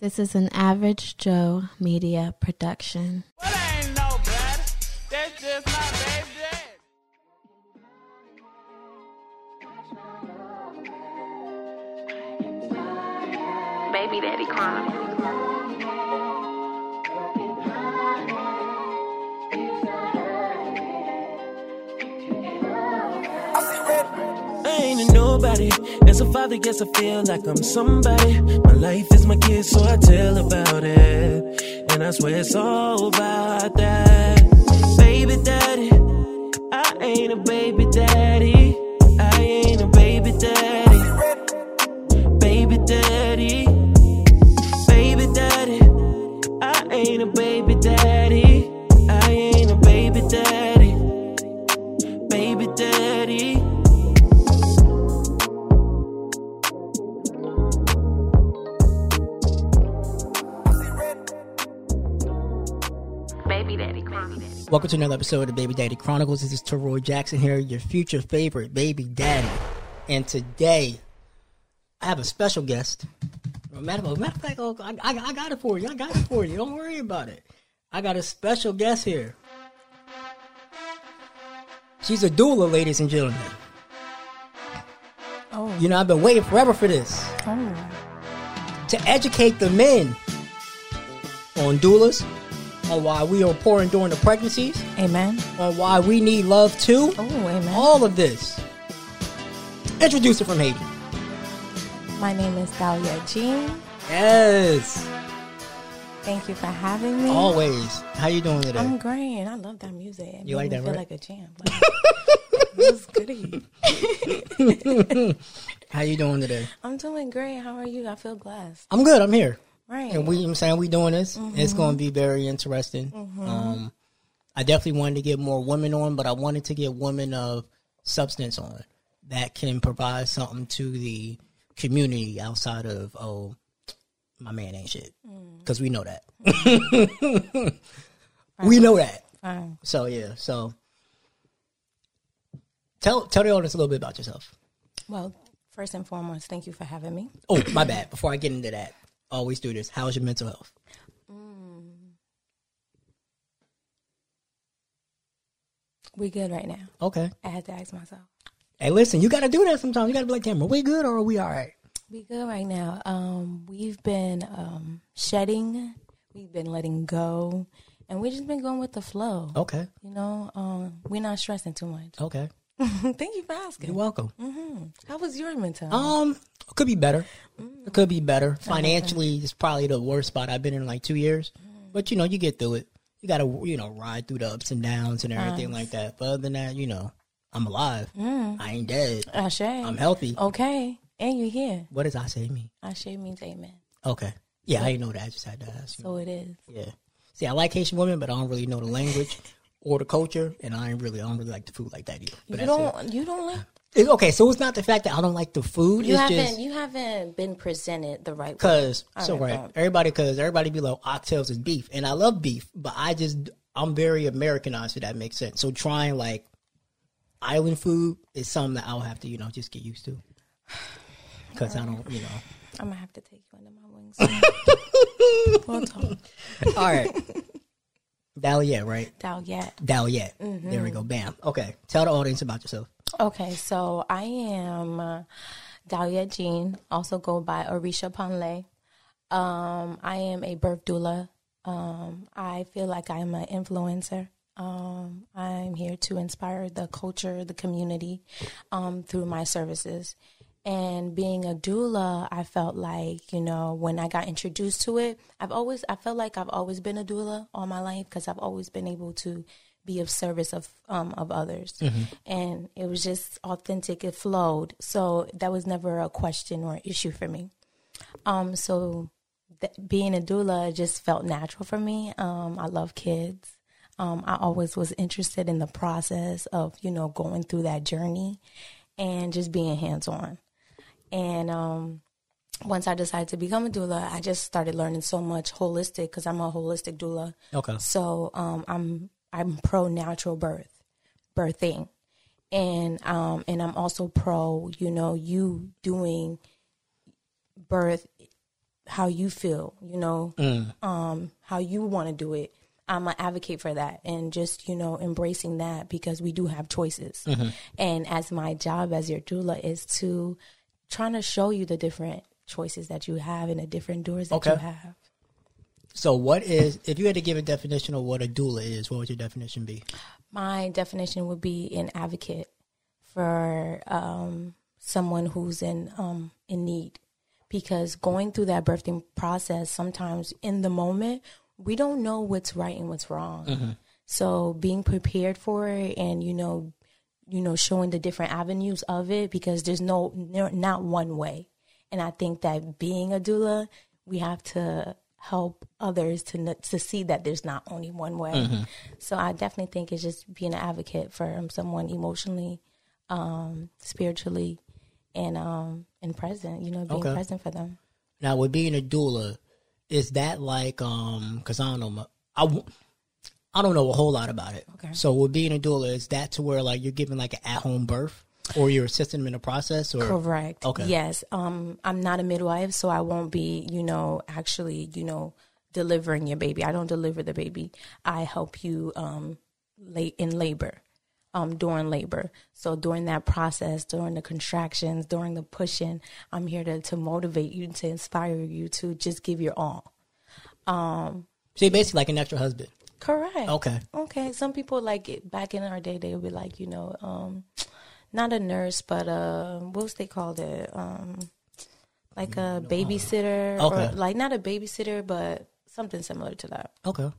This is an Average Joe Media production. Well, I ain't no better. That's just my baby dad. Baby Daddy Chronicles. Nobody. As a father, guess I feel like I'm somebody. My life is my kid, so I tell about it. And I swear it's all about that. Baby daddy, I ain't a baby daddy. I ain't a baby daddy. Baby daddy, Welcome to another episode of Baby Daddy Chronicles. This is Teroy Jackson here, your future favorite baby daddy. And today, I have a special guest. Matter of fact, I, I, I got it for you. I got it for you. Don't worry about it. I got a special guest here. She's a doula, ladies and gentlemen. Oh. You know, I've been waiting forever for this. Oh. To educate the men on doulas, on why we are pouring during the pregnancies, Amen. on why we need love too. Oh, amen. All of this. Introduce it from Haiti. My name is Daliette Jean. Yes. Thank you for having me. Always. How you doing today? I'm great. I love that music. It You like that, feel right? like a jam. Like, this is goody. How you doing today? I'm doing great. How are you? I feel blessed. I'm good. I'm here. Right. And we I'm saying we doing this. Mm-hmm. It's going to be very interesting. Um I definitely wanted to get more women on, but I wanted to get women of substance on that can provide something to the community outside of oh my man ain't shit. Mm. Cuz we know that. we know that. Fine. So yeah, so tell tell the audience a little bit about yourself. Well, first and foremost, thank you for having me. Oh, my bad. Before I get into that, always do this. How's your mental health? We good right now. Okay. I had to ask myself. Hey, listen, you got to do that sometimes. You got to be like, damn, are we good or are we all right? We good right now. Um, we've been um, shedding. We've been letting go, and we just been going with the flow. Okay. You know, um, we're not stressing too much. Okay. Thank you for asking. You're welcome. Mm-hmm. How was your mental? Um, could be better. It could be better. Mm. Financially, it's probably the worst spot I've been in like two years. Mm. But you know, you get through it. You got to, you know, ride through the ups and downs and everything like that. But other than that, you know, I'm alive. Mm. I ain't dead. Ashe. I'm healthy. Okay, and you here. What does I say mean? Ashe means amen. Okay. Yeah, I didn't know that. I just had to ask. So it is. Yeah. See, I like Haitian women, but I don't really know the language or the culture, and I ain't really, I don't really like the food like that either. But you don't. You don't like. It. It's- okay, so it's not the fact that I don't like the food. You it's haven't. just you haven't been presented the right because so right, right, everybody because everybody be like oxtails is beef, and I love beef, but I just I'm very Americanized if that makes sense. So trying like island food is something that I'll have to you know just get used to because I don't you know. I'm gonna have to take you under my wings. we'll talk. All right, Daliette, right? Down yet. Mm-hmm. There we go. Bam. Okay, tell the audience about yourself. Okay, so I am uh, Jean, also go by Orisha Panle. Um, I am a birth doula. Um, I feel like I'm an influencer. Um, I'm here to inspire the culture, the community, um, through my services. And being a doula, I felt like, you know, when I got introduced to it, I've always, I felt like I've always been a doula all my life because I've always been able to be of service of um, of others, and it was just authentic. It flowed, so that was never a question or issue for me. Um, so th- being a doula just felt natural for me. Um, I love kids. Um, I always was interested in the process of you know going through that journey and just being hands on. And um, once I decided to become a doula, I just started learning so much holistic because I'm a holistic doula. Okay. So um, I'm I'm pro natural birth, birthing, and um, and I'm also pro you know you doing birth how you feel, you know, Mm. um, how you want to do it. I'm an advocate for that and just, you know, embracing that because we do have choices. Mm-hmm. And as my job as your doula is to trying to show you the different choices that you have and the different doors that Okay. you have. So, what is if you had to give a definition of what a doula is? What would your definition be? My definition would be an advocate for um, someone who's in um, in need, because going through that birthing process, sometimes in the moment we don't know what's right and what's wrong. So being prepared for it, and you know, you know, showing the different avenues of it, because there's no no- not one way. And I think that being a doula, we have to help others to to see that there's not only one way. So I definitely think it's just being an advocate for um, someone emotionally, um, spiritually, and um, and present. You know, being Okay. present for them. Now, with being a doula, is that like um? Because I don't know, mu- I I don't know a whole lot about it. Okay. So, with being a doula, is that to where like you're giving like an at home birth, or you're assisting them in the process, or Correct. Okay. Yes. Um, I'm not a midwife, so I won't be, you know, actually, you know, delivering your baby. I don't deliver the baby. I help you um, late in labor, um, during labor. So during that process, during the contractions, during the pushing, I'm here to to motivate you, to inspire you to just give your all. Um, so basically like an extra husband. Correct. Okay. Okay. Some people like it back in our day, they would be like, you know, um, not a nurse, but uh, what's they called it? Um, like a babysitter, Okay. or like not a babysitter, but something similar to that. Okay.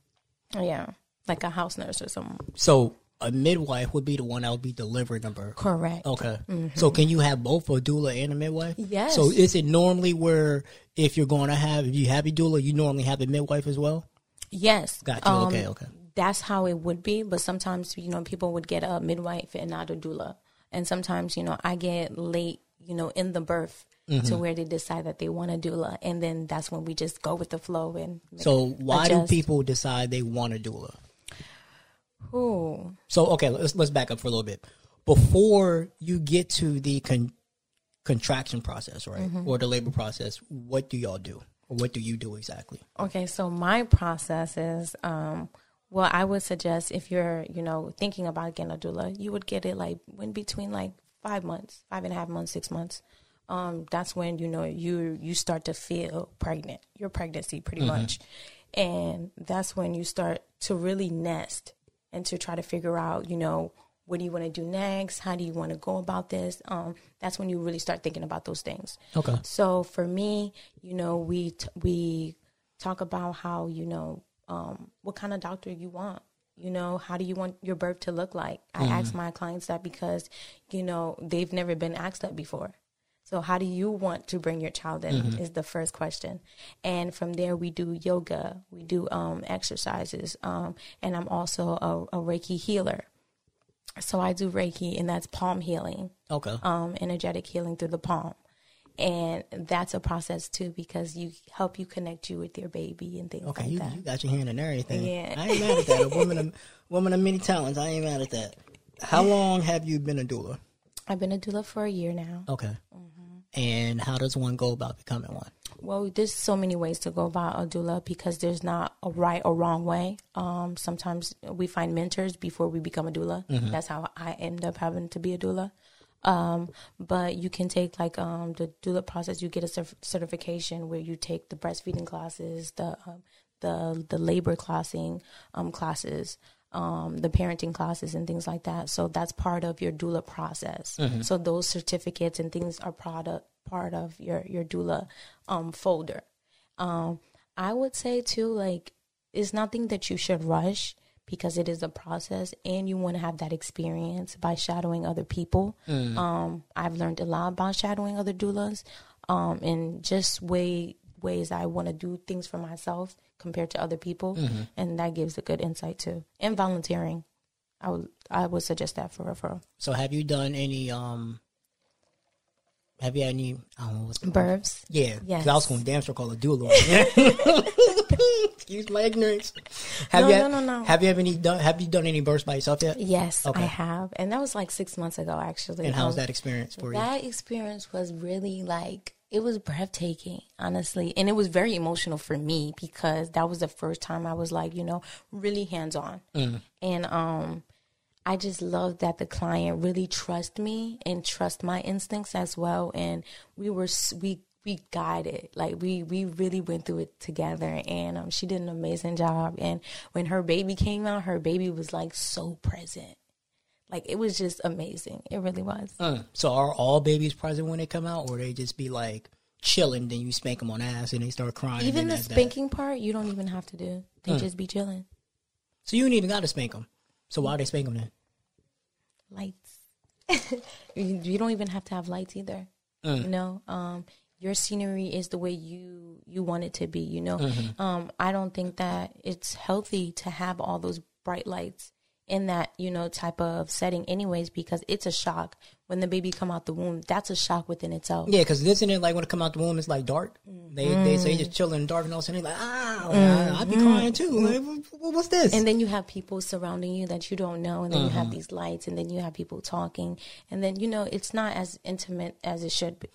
Yeah, like a house nurse or something. So a midwife would be the one that would be delivering the birth. Correct. Okay. So can you have both a doula and a midwife? Yes. So is it normally where if you're going to have if you have a doula, you normally have a midwife as well? Yes. Gotcha. Um, okay. Okay. That's how it would be, but sometimes you know people would get a midwife and not a doula, and sometimes you know I get late, you know, in the birth. To where they decide that they want a doula, and then that's when we just go with the flow and So why adjust. do people decide they want a doula? Ooh. So okay, let's let's back up for a little bit. Before you get to the con- contraction process, right, Mm-hmm. or the labor process, what do y'all do, what do you do exactly? Okay, so my process is, um, well, I would suggest if you're, you know, thinking about getting a doula, you would get it like in between like five months, five and a half months, six months. Um, that's when you know you you start to feel pregnant, your pregnancy pretty much, and that's when you start to really nest and to try to figure out, you know, what do you want to do next? How do you want to go about this? Um, that's when you really start thinking about those things. Okay. So for me, you know, we t- we talk about how you know um, what kind of doctor you want. You know, how do you want your birth to look like? I ask my clients that because you know they've never been asked that before. So how do you want to bring your child in is the first question. And from there we do yoga, we do um, exercises, um, and I'm also a, a Reiki healer. So I do Reiki and that's palm healing Okay. um, energetic healing through the palm. And that's a process too because you help you connect you with your baby and things Okay, like you, that. you got your hand in everything. Yeah. I ain't mad at that. A woman, of, woman of many talents. I ain't mad at that. How long have you been a doula? I've been a doula for a year now. Okay. Mm-hmm. And how does one go about becoming one? Well, there's so many ways to go about a doula because there's not a right or wrong way. Um, sometimes we find mentors before we become a doula. That's how I end up having to be a doula. Um, but you can take like um, the doula process. You get a cer- certification where you take the breastfeeding classes, the um, the the labor classing um, classes, um, the parenting classes, and things like that. So that's part of your doula process. So those certificates and things are part of part of your your doula um, folder. Um, I would say too, like it's nothing that you should rush because it is a process, and you want to have that experience by shadowing other people. Um, I've learned a lot about shadowing other doulas, um, and just way ways I want to do things for myself compared to other people, and that gives a good insight too. And volunteering, I would I would suggest that for referral. So have you done any um have you had any I don't know what's. Yeah. Yes. I was gonna damn sure call a doula. Excuse my ignorance. Have No, you no, no, no. Have you ever any done have you done any births by yourself yet? Yes, Okay. I have, and that was like six months ago actually. And how's Um, that experience for you? That experience was really like It was breathtaking, honestly. And it was very emotional for me because that was the first time I was like, you know, really hands on. And um I just love that the client really trust me and trust my instincts as well. And we were we we guided like we we really went through it together. And um, she did an amazing job. And when her baby came out, her baby was like so present. Like it was just amazing. It really was. Uh, so are all babies present when they come out, or they just be like chilling? Then you spank them on ass and they start crying. Even the that's that? spanking part, you don't even have to do. They just be chilling. So you ain't even got to spank them. So why they spank them then? lights. you, don't even have to have lights either. You know, um, your scenery is the way you you want it to be. You know, um, I don't think that it's healthy to have all those bright lights in that you know type of setting, anyways, because it's a shock when the baby come out the womb. That's a shock within itself. Yeah, because isn't it like when it come out the womb, it's like dark. Mm. They they say just mm. chilling in dark, and all of a sudden like ah, like, I'd be crying too. Mm. Like, what's this? And then you have people surrounding you that you don't know, and then you have uh-huh. these lights, and then you have people talking, and then you know it's not as intimate as it should be.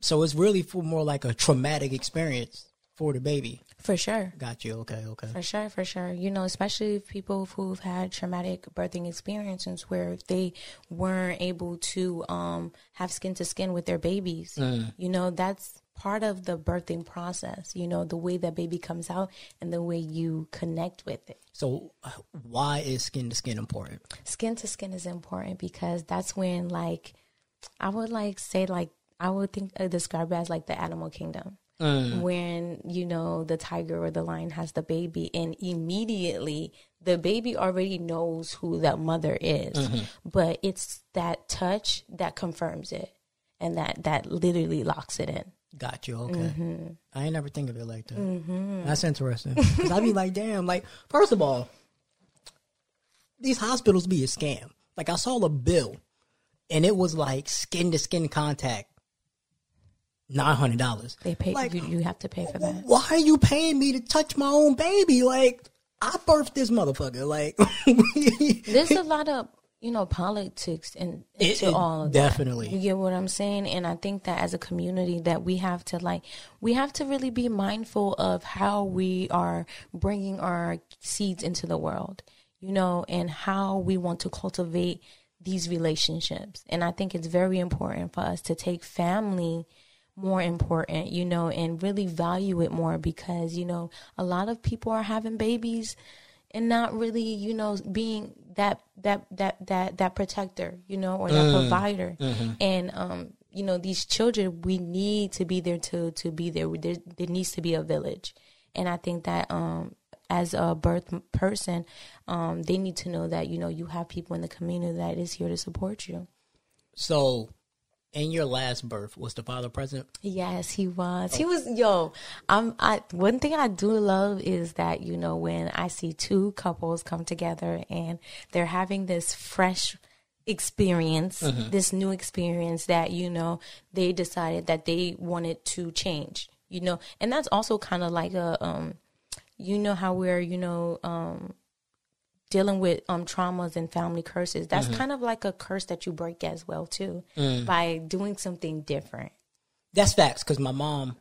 so it's really for more like a traumatic experience for the baby. For sure. Got you. Okay. Okay. For sure, for sure. You know, especially people who've had traumatic birthing experiences where if they weren't able to um, have skin to skin with their babies, you know, that's part of the birthing process. You know, the way that baby comes out and the way you connect with it. So why is skin to skin important? Skin to skin is important because that's when, like, I would like say, like, I would think uh, describe it as like the animal kingdom. Mm. when you know the tiger or the lion has the baby and immediately the baby already knows who that mother is mm-hmm. but it's that touch that confirms it and that that literally locks it in Got you. Okay. Mm-hmm. I ain't never think of it like that. Mm-hmm. That's interesting. Because I'd be like, damn. Like, first of all, these hospitals be a scam. Like, I saw a bill, and it was like skin to skin contact, nine hundred dollars. they pay Like, you, you have to pay for that why are you paying me to touch my own baby? Like, I birthed this motherfucker. Like, there's a lot of you know politics in, It- into it- all of definitely. that. You get what I'm saying? And I think that as a community, that we have to like we have to really be mindful of how we are bringing our seeds into the world, you know, and how we want to cultivate these relationships. And I think it's very important for us to take family more important, you know, and really value it more because, you know, a lot of people are having babies and not really, you know, being that that that that that protector, you know, or that provider. And um, you know, these children, we need to be there to to be there. There, there needs to be a village, and I think that um, as a birth person, um, they need to know that you know you have people in the community that is here to support you. so, in your last birth, was the father present? Yes, he was. He was yo. I'm I one thing I do love is that, you know, when I see two couples come together and they're having this fresh experience, this new experience that, you know, they decided that they wanted to change. You know, and that's also kind of like a um you know how we're, you know, um dealing with um traumas and family curses. That's mm-hmm. kind of like a curse that you break as well too mm. by doing something different. That's facts. Because my mom,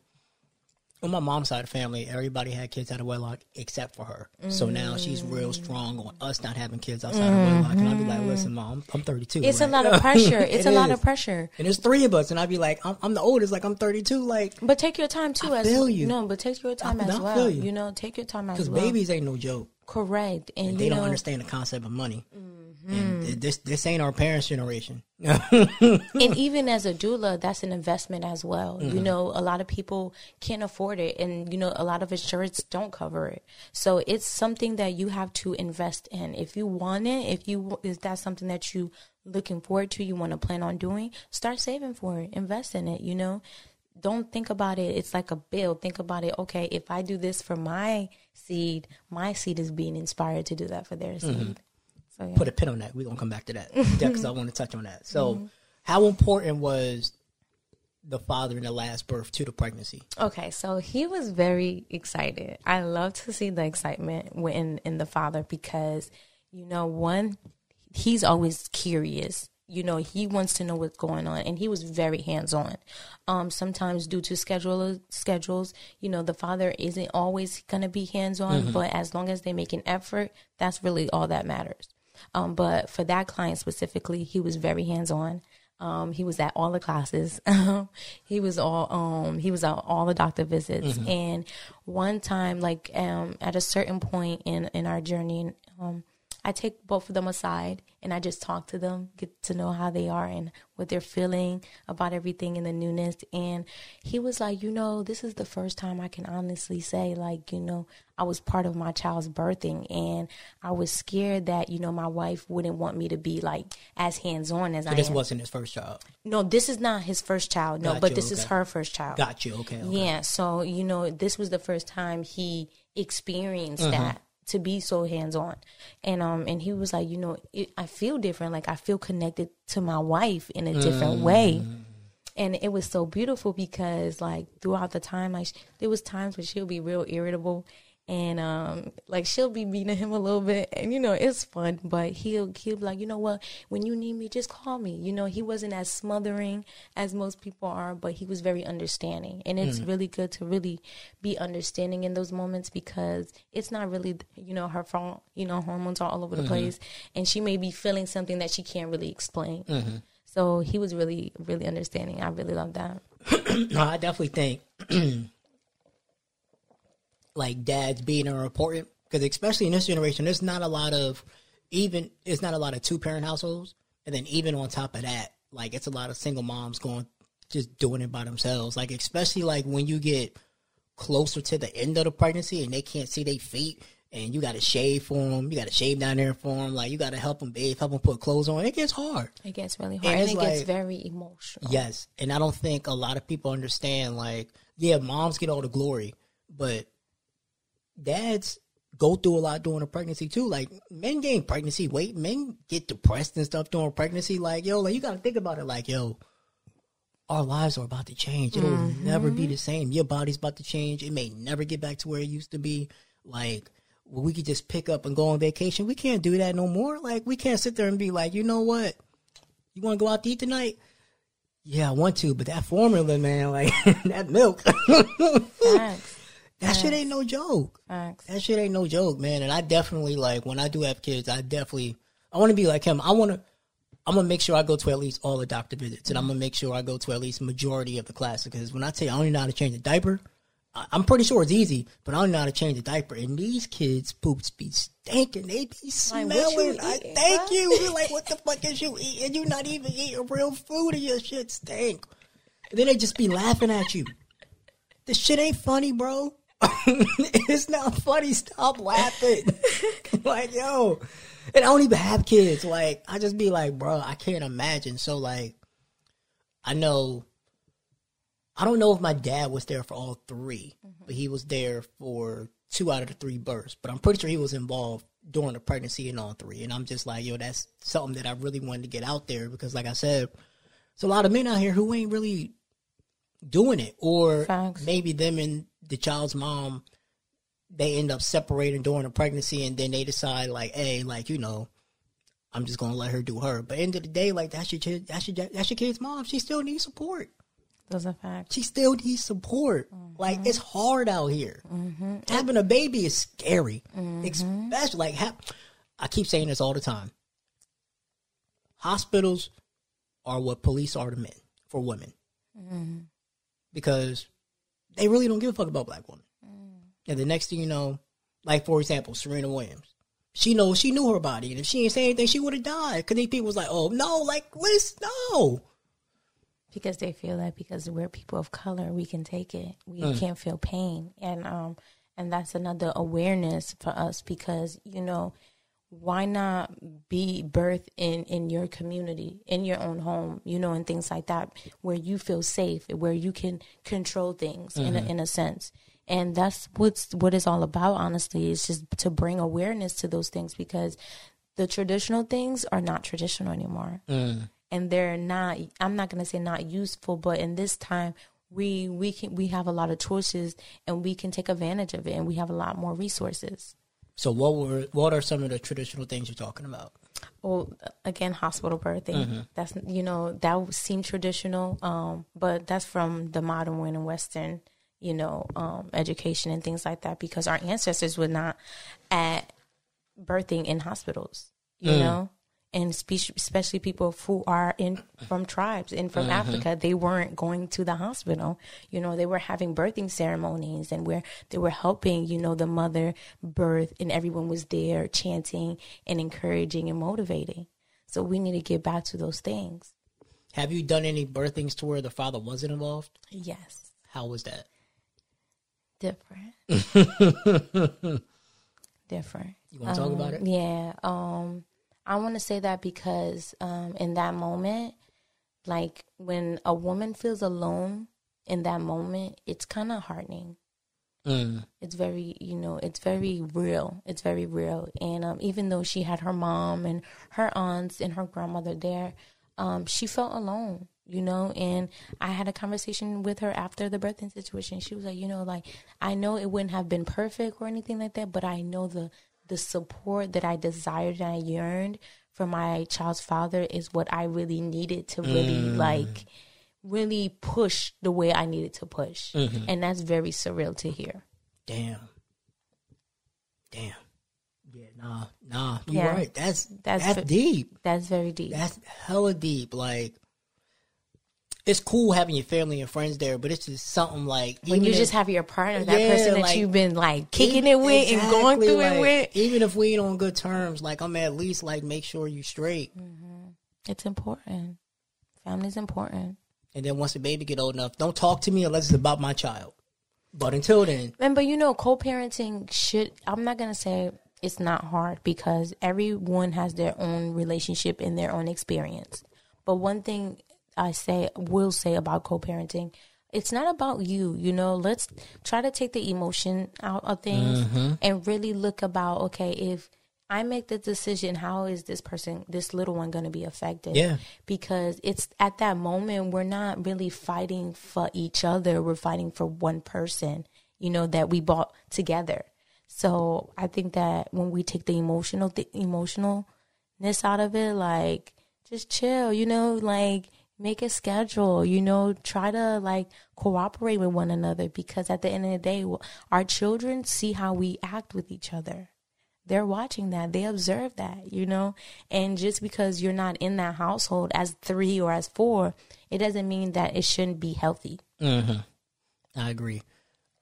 on my mom's side of family, everybody had kids out of wedlock except for her. So now she's real mm. strong on us not having kids outside of wedlock. And I'd be like, listen, mom, I'm 32. It's a lot of pressure. It's It a lot of pressure. And there's three of us, and I'd be like, I'm, I'm the oldest, like I'm 32, like But take your time too. I as feel you. No, but take your time I- as I well. You. you. know, take your time as well. because babies ain't no joke. Correct, and, They you don't know, understand the concept of money. Mm-hmm. And th- this this ain't our parents' generation. and even as a doula, that's an investment as well. Mm-hmm. You know, a lot of people can't afford it, and you know, a lot of insurance don't cover it. So it's something that you have to invest in. If you want it, if you is that something that you looking forward to, you want to plan on doing, start saving for it, invest in it. You know, don't think about it. It's like a bill. Think about it. Okay, if I do this for my seed, my seed is being inspired to do that for their seed. Mm-hmm. So yeah. Put a pin on that. We're gonna come back to that because I want to touch on that. So, mm-hmm. how important was the father in the last birth to the pregnancy? Okay, so he was very excited. I love to see the excitement when in the father because you know one he's always curious. You know he wants to know what's going on and he was very hands on um sometimes due to schedule schedules you know the father isn't always going to be hands on but as long as they make an effort that's really all that matters. Um but for that client specifically he was very hands on um, he was at all the classes. he was all um, he was at all the doctor visits. And one time, like um, at a certain point in in our journey, um, I take both of them aside and I just talk to them, get to know how they are and what they're feeling about everything and the newness. And he was like, you know, this is the first time I can honestly say, like, you know, I was part of my child's birthing and I was scared that, you know, my wife wouldn't want me to be like as hands on as I This am. wasn't his first child. no, this is not his first child. No, Got but you, this is her first child. Got you. Okay. okay. Yeah, so you know, this was the first time he experienced Mm-hmm. that to be so hands on, and um, and he was like, you know, it, I feel different. Like I feel connected to my wife in a different way, Mm. and it was so beautiful because like throughout the time, like there was times when she'll be real irritable. And um, like she'll be beating him a little bit, and you know it's fun. But he'll he'll be like, you know what? When you need me, just call me. You know he wasn't as smothering as most people are, but he was very understanding, and it's mm. really good to really be understanding in those moments because it's not really you know her fault. You know hormones are all over the mm-hmm. place, and she may be feeling something that she can't really explain. Mm-hmm. So he was really really understanding. I really love that. No, I definitely think like dads being important because especially in this generation, there's not a lot of even it's not a lot of two parent households, and then even on top of that, like it's a lot of single moms going just doing it by themselves. Like especially like when you get closer to the end of the pregnancy and they can't see their feet. And you got to shave for them. You got to shave down there for them. Like you got to help them bathe, help them put clothes on. It gets hard. It gets really hard, and, it's it gets very emotional. Yes, and I don't think a lot of people understand. Like, yeah, moms get all the glory, but dads go through a lot during a pregnancy too. Like, men gain pregnancy weight, men get depressed and stuff during pregnancy. Like, yo, like you got to think about it. Like, yo, our lives are about to change. It'll mm-hmm. never be the same. Your body's about to change. It may never get back to where it used to be. Like. We could just pick up and go on vacation. We can't do that no more. Like we can't sit there and be like, you know what? You want to go out to eat tonight? Yeah, I want to, but that formula, man, like that milk, That shit ain't no joke. facts. That shit ain't no joke, man. And I definitely like when I do have kids, I definitely I want to be like him. I want to. I'm gonna make sure I go to at least all the doctor visits, and I'm gonna make sure I go to at least majority of the classes. Because when I tell you I don't even know how to change a diaper, I- I'm pretty sure it's easy, but I don't know how to change a diaper. And these kids' poops be stinking. They be Like, you smelling. I eating, thank you. You're like, what the fuck is you eating? You're not even eating real food, and your shit stink. And then they just be laughing at you. This shit ain't funny, bro. it's not funny. Stop laughing. like, yo. And I don't even have kids. Like, I just be like, bro, I can't imagine. So, like, I know, I don't know if my dad was there for all 3 mm-hmm. but he was there for two out of the three births. But I'm pretty sure he was involved during the pregnancy in all three. And I'm just like, yo, that's something that I really wanted to get out there because, like I said, there's a lot of men out here who ain't really doing it, or Facts. maybe them and the child's mom they end up separating during the pregnancy, and then they decide like, hey, like you know, I'm just gonna let her do her. But end of the day, like that's your that's your that's your kid's mom. She still needs support. Those are fact. She still needs support. Mm-hmm. Like it's hard out here. Mm-hmm. Having a baby is scary, mm-hmm. especially like ha- I keep saying this all the time. Hospitals are what police are to men for women because they really don't give a fuck about black women. And the next thing you know, like for example, Serena Williams, she knows she knew her body, and if she didn't say anything, she would have died. Because these people was like, "Oh no, like let's no." because they feel that because we're people of color we can take it we Mm. can't feel pain and um and that's another awareness for us because you know why not be birth in in your community in your own home you know and things like that where you feel safe where you can control things in a, mm-hmm. in a sense. And that's what's what it's all about honestly is just to bring awareness to those things because the traditional things are not traditional anymore. Mm. And they're not i'm not going to say not useful but in this time we we can we have a lot of choices and we can take advantage of it and we have a lot more resources So what were what are some of the traditional things you're talking about? Well, again, hospital birthing. That's you know that would seem traditional, um, but that's from the modern one and Western, you know, um, education and things like that. Because our ancestors were not at birthing in hospitals, you know, and spe- especially people who are in from tribes and from Africa, they weren't going to the hospital. You know, they were having birthing ceremonies and where they were helping, you know, the mother birth, and everyone was there chanting and encouraging and motivating. So we need to get back to those things. Have you done any birthings to where the father wasn't involved? Yes, How was that? different. different. You want to talk about it? Yeah. Um, I want to say that because um, in that moment, like when a woman feels alone in that moment, it's kind of heartening. Mm. It's very, you know, it's very real. It's very real. And um, even though she had her mom and her aunts and her grandmother there, um, she felt alone, you know. And I had a conversation with her after the birthing situation. She was like, you know, like I know it wouldn't have been perfect or anything like that, but I know the the support that I desired and I yearned for my child's father is what I really needed to really mm. like really push the way I needed to push. Mm-hmm. And that's very surreal to hear. Damn. Damn. Yeah, nah, nah. You're Yeah. right. That's That's that's, fi- deep. That's very deep. That's hella deep. Like, it's cool having your family and friends there, but it's just something like when you if- just have your partner, that Yeah, person that like, you've been like kicking e- it with and going through like, it with. Even if we ain't on good terms, like I'm at least like make sure you straight. Mm-hmm. It's important. Family's important. And then once the baby get old enough, don't talk to me unless it's about my child. But until then, And but you know, co-parenting should. I'm not gonna say it's not hard because everyone has their own relationship and their own experience. But one thing I say will say about co-parenting, it's not about you. You know, let's try to take the emotion out of things mm-hmm. and really look about okay if. I make the decision. How is this person, this little one, going to be affected? Yeah. because it's at that moment we're not really fighting for each other we're fighting for one person you know that we bought together so i think that when we take the emotional the emotionalness out of it like just chill you know like make a schedule you know try to like cooperate with one another because at the end of the day our children see how we act with each other. They're watching that. They observe that you know? And just because you're not in that household as three or as four it doesn't mean that it shouldn't be healthy. I agree.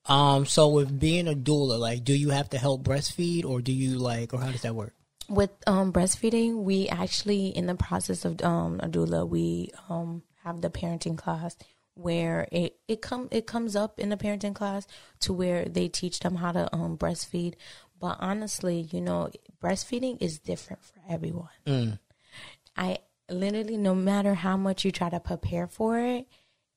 Um, so with being a doula, like, do you have to help breastfeed, or do you like, or how does that work? With um, breastfeeding we actually in the process of um, doula we um, have the parenting class where it it come it comes up in the parenting class to where they teach them how to um, breastfeed. But honestly you know breastfeeding is different for everyone. I literally, no matter how much you try to prepare for it,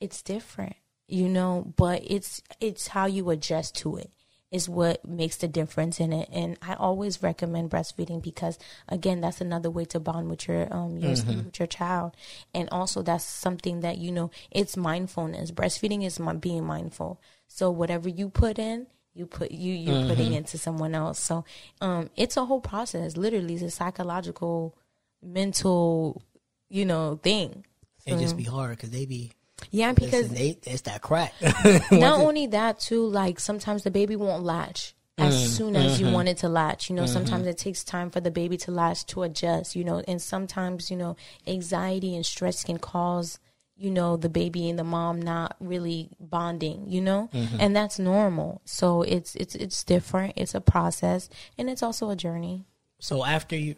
it's different, you know. But it's it's how you adjust to it is what makes the difference in it. And I always recommend breastfeeding because, again, that's another way to bond with your um your with your child, and also that's something that you know it's mindfulness. Breastfeeding is my being mindful. So whatever you put in, you put you you're putting into someone else. So um, it's a whole process. Literally, it's a psychological mental, you know, thing. It just be hard because they be Yeah, because listen, they it's that crack. not only that too, like sometimes the baby won't latch as mm, soon as you mm-hmm. want it to latch. You know, mm-hmm. sometimes it takes time for the baby to latch to adjust, you know, and sometimes, you know, anxiety and stress can cause you know the baby and the mom not really bonding you know mm-hmm. and that's normal so it's it's it's different it's a process and it's also a journey so after you,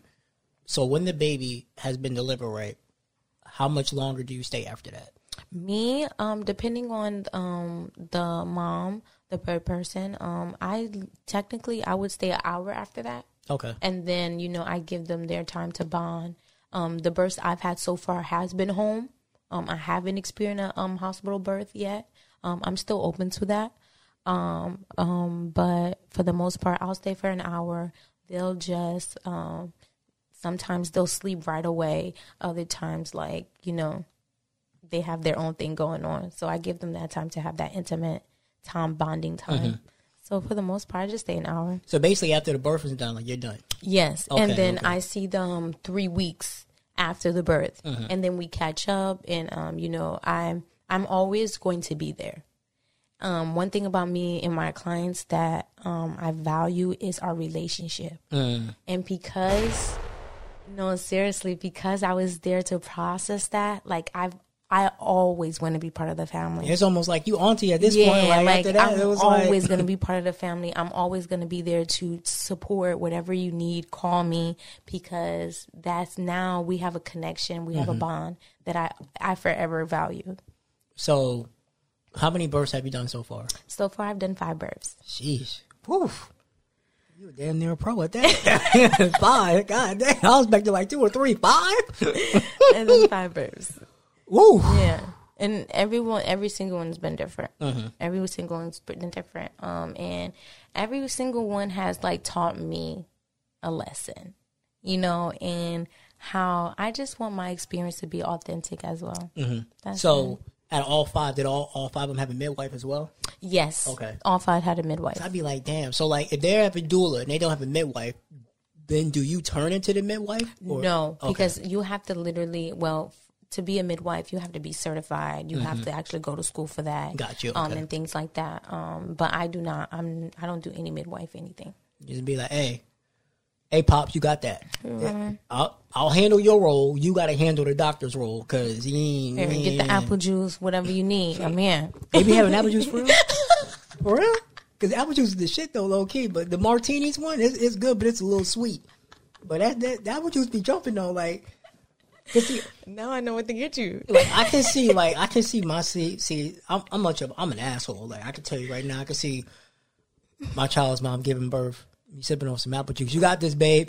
so when the baby has been delivered, right? How much longer do you stay after that? Me, um, depending on um the mom, the per person, um, I technically I would stay an hour after that, Okay. and then you know I give them their time to bond. Um, the births I've had so far has been home. Um, I haven't experienced a um hospital birth yet. Um, I'm still open to that. Um, um, but for the most part, I'll stay for an hour. They'll just um, sometimes they'll sleep right away. Other times, like you know, they have their own thing going on. So I give them that time to have that intimate time bonding time. So for the most part, I just stay an hour. So basically, after the birth is done, like you're done. Yes, Okay, and then okay. I see them three weeks after the birth, Mm-hmm. and then we catch up. And um, you know, I'm I'm always going to be there. Um, one thing about me and my clients that um, I value is our relationship, Mm. and because no, seriously, because I was there to process that, like I've. I always want to be part of the family. It's almost like you auntie at this yeah, point. Like, like after that, I'm it was always like, gonna be part of the family. I'm always gonna be there to support whatever you need. Call me because that's now we have a connection. We have Mm-hmm. a bond that I I forever value. So, how many births have you done so far? So far, I've done five births. Sheesh. Woof. You were damn near a pro at that. Five. God damn. I was expecting like two or three. Five? and then five births. Woo. Yeah. And everyone, every single one's been different. Every single one's been different. Um, and every single one has like taught me a lesson, you know, and how I just want my experience to be authentic as well. Mm-hmm. So, out of all five, did all, all five of them have a midwife as well? yes, Okay. all five had a midwife. I'd be like, damn. So, like, if they have a doula and they don't have a midwife, then do you turn into the midwife? Or- No, Okay. because you have to literally, well, to be a midwife, you have to be certified. You have to actually go to school for that. Mm-hmm. Got you, Um, and things like that. Um, but I do not. I'm. I don't do any midwife anything. Just be like, hey, hey, pops, you got that. I'll, I'll handle your role. You got to handle the doctor's role because you ain't. You get the apple juice, whatever you need. I'm here. They be having apple juice for real? for real? Because apple juice is the shit though, low key. But the Martinelli's one, it's, it's good, but it's a little sweet. But that, that, that apple juice be jumping though, like. See, Now I know what to get you. like I can see, like I can see my see, see. I'm, I'm much of, I'm an asshole. Like I can tell you right now, I can see my child's mom giving birth, you sipping on some apple juice. You got this, babe.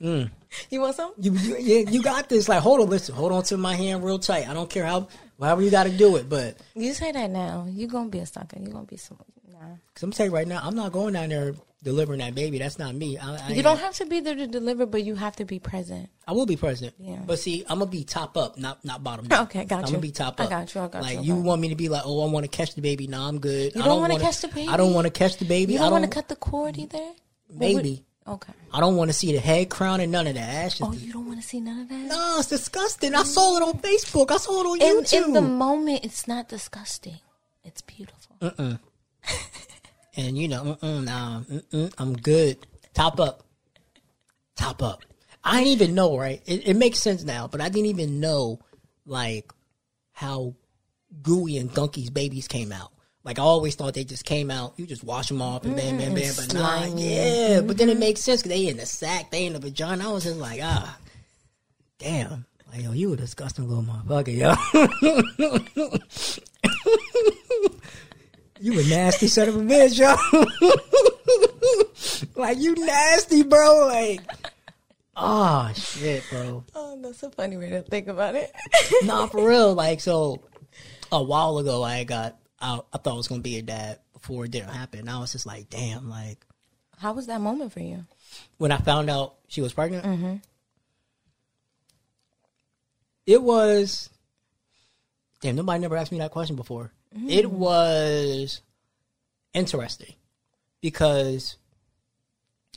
Mm. You want some? You, you, yeah, you got this. Like, hold on, listen, hold on to my hand real tight. I don't care how, however you got to do it, but You say that now. You gonna be a sucker. You gonna be some. Nah. Cause I'm telling you right now, I'm not going down there delivering that baby. That's not me. I, I You don't have to be there to deliver, but you have to be present. I will be present. Yeah. But see, I'm gonna be top up, not not bottom. down. Okay, got I'm you. gonna be top up. I got you, I got like you, you want me to be like, oh, I want to catch the baby. No, I'm good. You I don't wanna wanna- catch the baby? I don't want to catch the baby. You I don't don't want to cut the cord either. Maybe. Okay. I don't want to see the head crown and none of that. Oh, you don't want to see none of that. no, it's disgusting. I saw it on Facebook. I saw it on In, YouTube. in the moment, it's not disgusting. It's beautiful. and you know, mm-mm, nah, mm-mm, I'm good. Top up, top up. I didn't even know, right? It, it makes sense now, but I didn't even know like how gooey and gunky's babies came out. Like I always thought they just came out. You just wash them off and bam, bam, Mm, bam. and But nah, yeah. But then it makes sense because they in the sack, they in the vagina. I was just like, ah, damn. Like, yo, you a disgusting little motherfucker, yo. you a nasty son of a bitch, yo. like you nasty, bro. Like, oh shit, bro. Oh, that's a funny way to think about it. Nah, for real. Like, so a while ago, I got, I, I thought I was gonna be a dad before it didn't happen. I was just like, damn. Like, How was that moment for you? when I found out she was pregnant, mm-hmm. it was. Damn, nobody never asked me that question before. It mm. was interesting because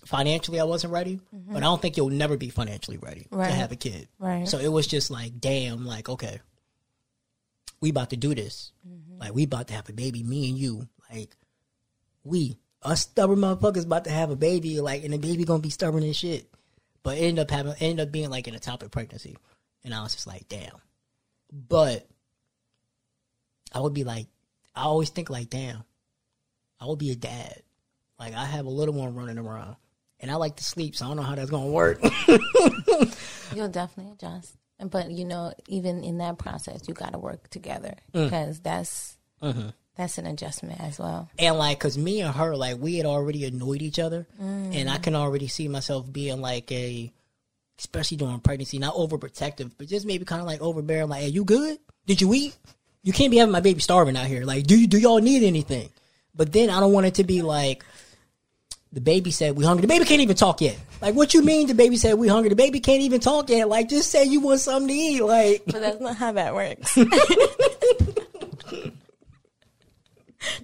financially I wasn't ready, mm-hmm. but I don't think you'll never be financially ready Right. to have a kid. Right. So it was just like, damn, like, okay, we about to do this. Mm-hmm. Like, we about to have a baby, me and you. Like, we, us stubborn motherfuckers about to have a baby, like, and the baby gonna be stubborn as shit. But it ended up having, ended up being like in an ectopic pregnancy. And I was just like, damn. But I would be like, I always think like, damn, I would be a dad. Like, I have a little one running around. And I like to sleep, so I don't know how that's gonna work. You'll definitely adjust. But you know, even in that process, you got to work together Mm. because that's Mm-hmm. that's an adjustment as well. And like, cause me and her, like, we had already annoyed each other, and I can already see myself being like a, especially during pregnancy, not overprotective, but just maybe kind of like overbearing. Like, hey, you good? Did you eat? You can't be having my baby starving out here. Like, do you do y'all need anything? But then I don't want it to be like, the baby said we hungry. The baby can't even talk yet. Like, what you mean? The baby said we hungry. The baby can't even talk yet. Like, just say you want something to eat. Like, But that's not how that works.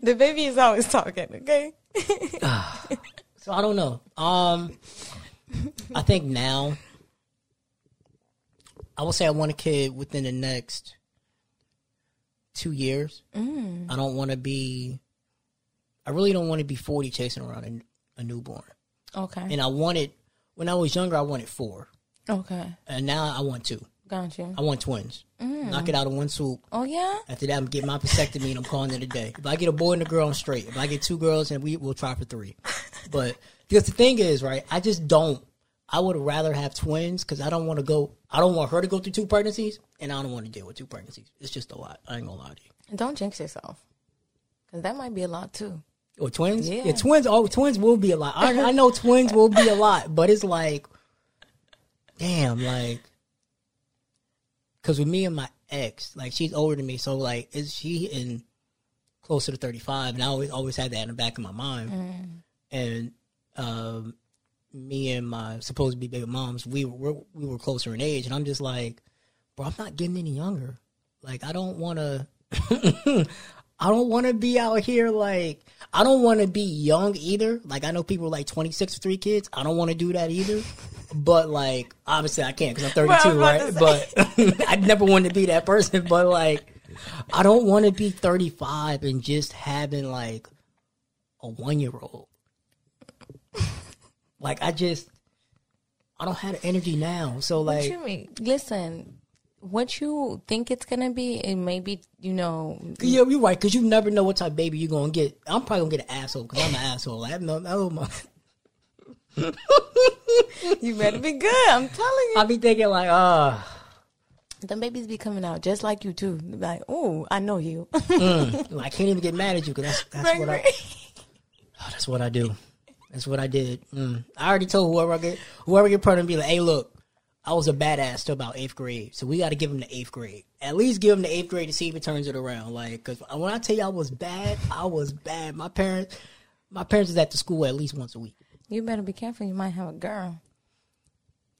the baby is always talking, okay? so I don't know. Um, I think now, I will say I want a kid within the next two years. Mm. I don't want to be. I really don't want to be forty chasing around a, a newborn. Okay. And I wanted when I was younger, I wanted four, Okay. and now I want two. Got you. I want twins. Knock it out in one swoop. Oh yeah. After that, I'm getting my vasectomy and I'm calling it a day. If I get a boy and a girl, I'm straight. If I get two girls, and we will try for three. But because the thing is, right, I just don't. I would rather have twins because I don't want to go. I don't want her to go through two pregnancies, and I don't want to deal with two pregnancies. It's just a lot. I ain't gonna lie to you. Don't jinx yourself, because that might be a lot too. Or twins? Yeah. twins. Oh, twins will be a lot. I, I know twins will be a lot, but it's like, damn, like, because with me and my ex, like, she's older than me, so like, is she in closer to thirty five? And I always always had that in the back of my mind. And um, me and my supposed to be baby moms, we were we were closer in age, and I'm just like, bro, I'm not getting any younger. Like, I don't want to. I don't want to be out here like I don't want to be young either. Like I know people like 26 with three kids. I don't want to do that either. But like obviously I can't because I'm 32, Well, I was right? But I never wanted to be that person. But like I don't want to be 35 and just having like a one year old. Like I just I don't have the energy now. So What like you mean? Listen, what you think it's gonna be, it may be, you know, Yeah, you're right, because you never know what type of baby you're gonna get. I'm probably gonna get an asshole because I'm an asshole. I have no, oh my. you better be good. I'm telling you, I'll be thinking like, ah, the babies be coming out just like you too. Like, oh, I know you. I can't even get mad at you because that's that's Right, what I, oh, that's what I do. That's what I did. Mm. I already told whoever I get, whoever get pregnant, be like, hey, look, I was a badass till about eighth grade, so we got to give him the eighth grade. At least give him the eighth grade to see if it turns it around. Like, because when I tell you I was bad, I was bad. My parents, my parents is at the school at least once a week. You better be careful. You might have a girl.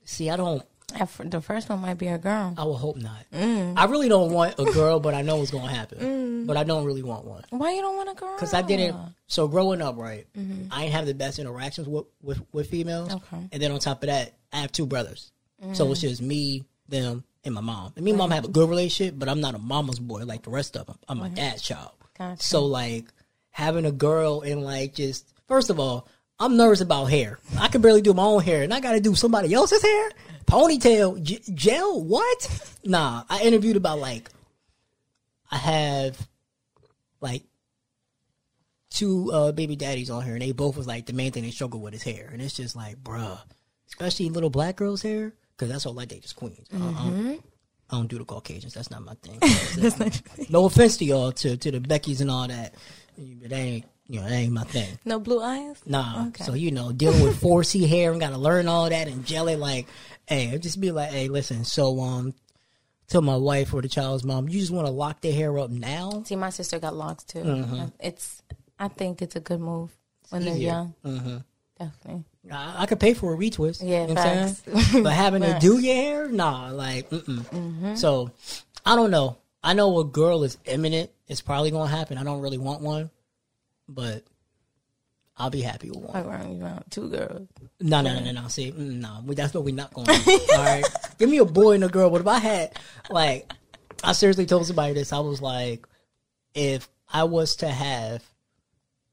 See, I don't. The first one might be a girl. I would hope not. Mm. I really don't want a girl, but I know it's gonna happen. Mm. But I don't really want one Why you don't want a girl? because I didn't. So growing up, right, mm-hmm. I didn't have the best interactions with with, with females. Okay. And then on top of that, I have two brothers, so mm. it's just me, them, and my mom. And me and mom have a good relationship, but I'm not a mama's boy like the rest of them. I'm my dad's child. Gotcha. So like having a girl and like just first of all, I'm nervous about hair. I can barely do my own hair, and I got to do somebody else's hair. Ponytail, j- gel, what? Nah, I interviewed about like I have like two uh, baby daddies on here, and they both was like the main thing they struggle with is hair, and it's just like, bruh, especially little black girls' hair, because that's all I date is queens. I, I don't, I don't do the Caucasians. That's not my thing. no offense to y'all, to to the Beckys and all that, but that ain't you know that ain't my thing. no blue eyes. Nah. Okay. So you know, dealing with 4C hair and gotta learn all that and gel it like, hey, I'd just be like, hey, listen, so um tell my wife or the child's mom, you just wanna lock their hair up now? See, my sister got locks too. Mm-hmm. It's. I think it's a good move when they're easier. young. Mm-hmm. Definitely. I, I could pay for a retwist. Yeah, you know what I'm saying? But having to do your hair, nah, like, mm-mm. Mm-hmm. So, I don't know. I know a girl is imminent. It's probably gonna happen. I don't really want one, but I'll be happy with one. Around want two girls. No, no, no, no, no. See, mm, no, we, that's what we're not going to do. All right. Give me a boy and a girl. What if I had, like, I seriously told somebody this. I was like, if I was to have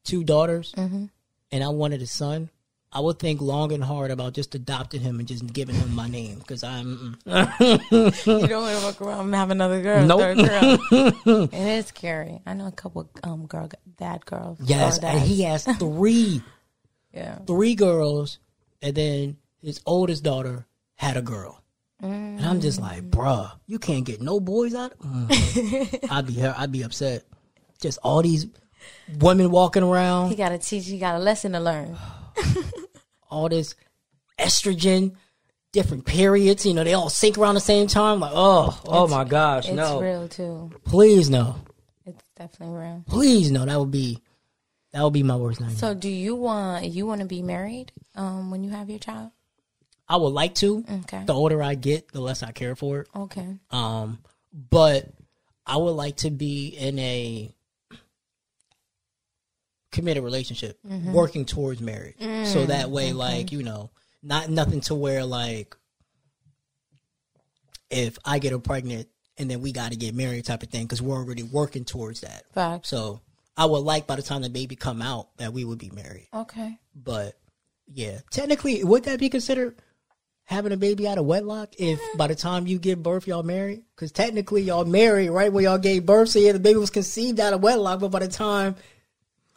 two daughters and I wanted a son, I would think long and hard about just adopting him and just giving him my name because I'm. you don't want to walk around and have another girl. Nope. Third girl. it is scary. I know a couple um girl dad girls. Yes, Or and he has three, yeah. three girls, and then his oldest daughter had a girl. And I'm just like, bruh, you can't get no boys out. Mm. I'd be I'd be upset. Just all these women walking around. He got to teach. He got a lesson to learn. all this estrogen, different periods. You know, they all sync around the same time. Like, oh, oh my gosh, It's no, real too. please no, It's definitely real. please no. That would be that would be my worst nightmare. So, do you want you want to be married um when you have your child? I would like to. Okay. The older I get, the less I care for it. Okay. Um, but I would like to be in a committed relationship, Mm-hmm. working towards marriage. so that Mm, way, like you know, not nothing to where like if I get her pregnant and then we got to get married type of thing because we're already working towards that. Fact. So I would like by the time the baby come out that we would be married. Okay. But yeah, technically, would that be considered having a baby out of wedlock if by the time you give birth y'all married? Because technically y'all married right when y'all gave birth, so yeah, the baby was conceived out of wedlock. But by the time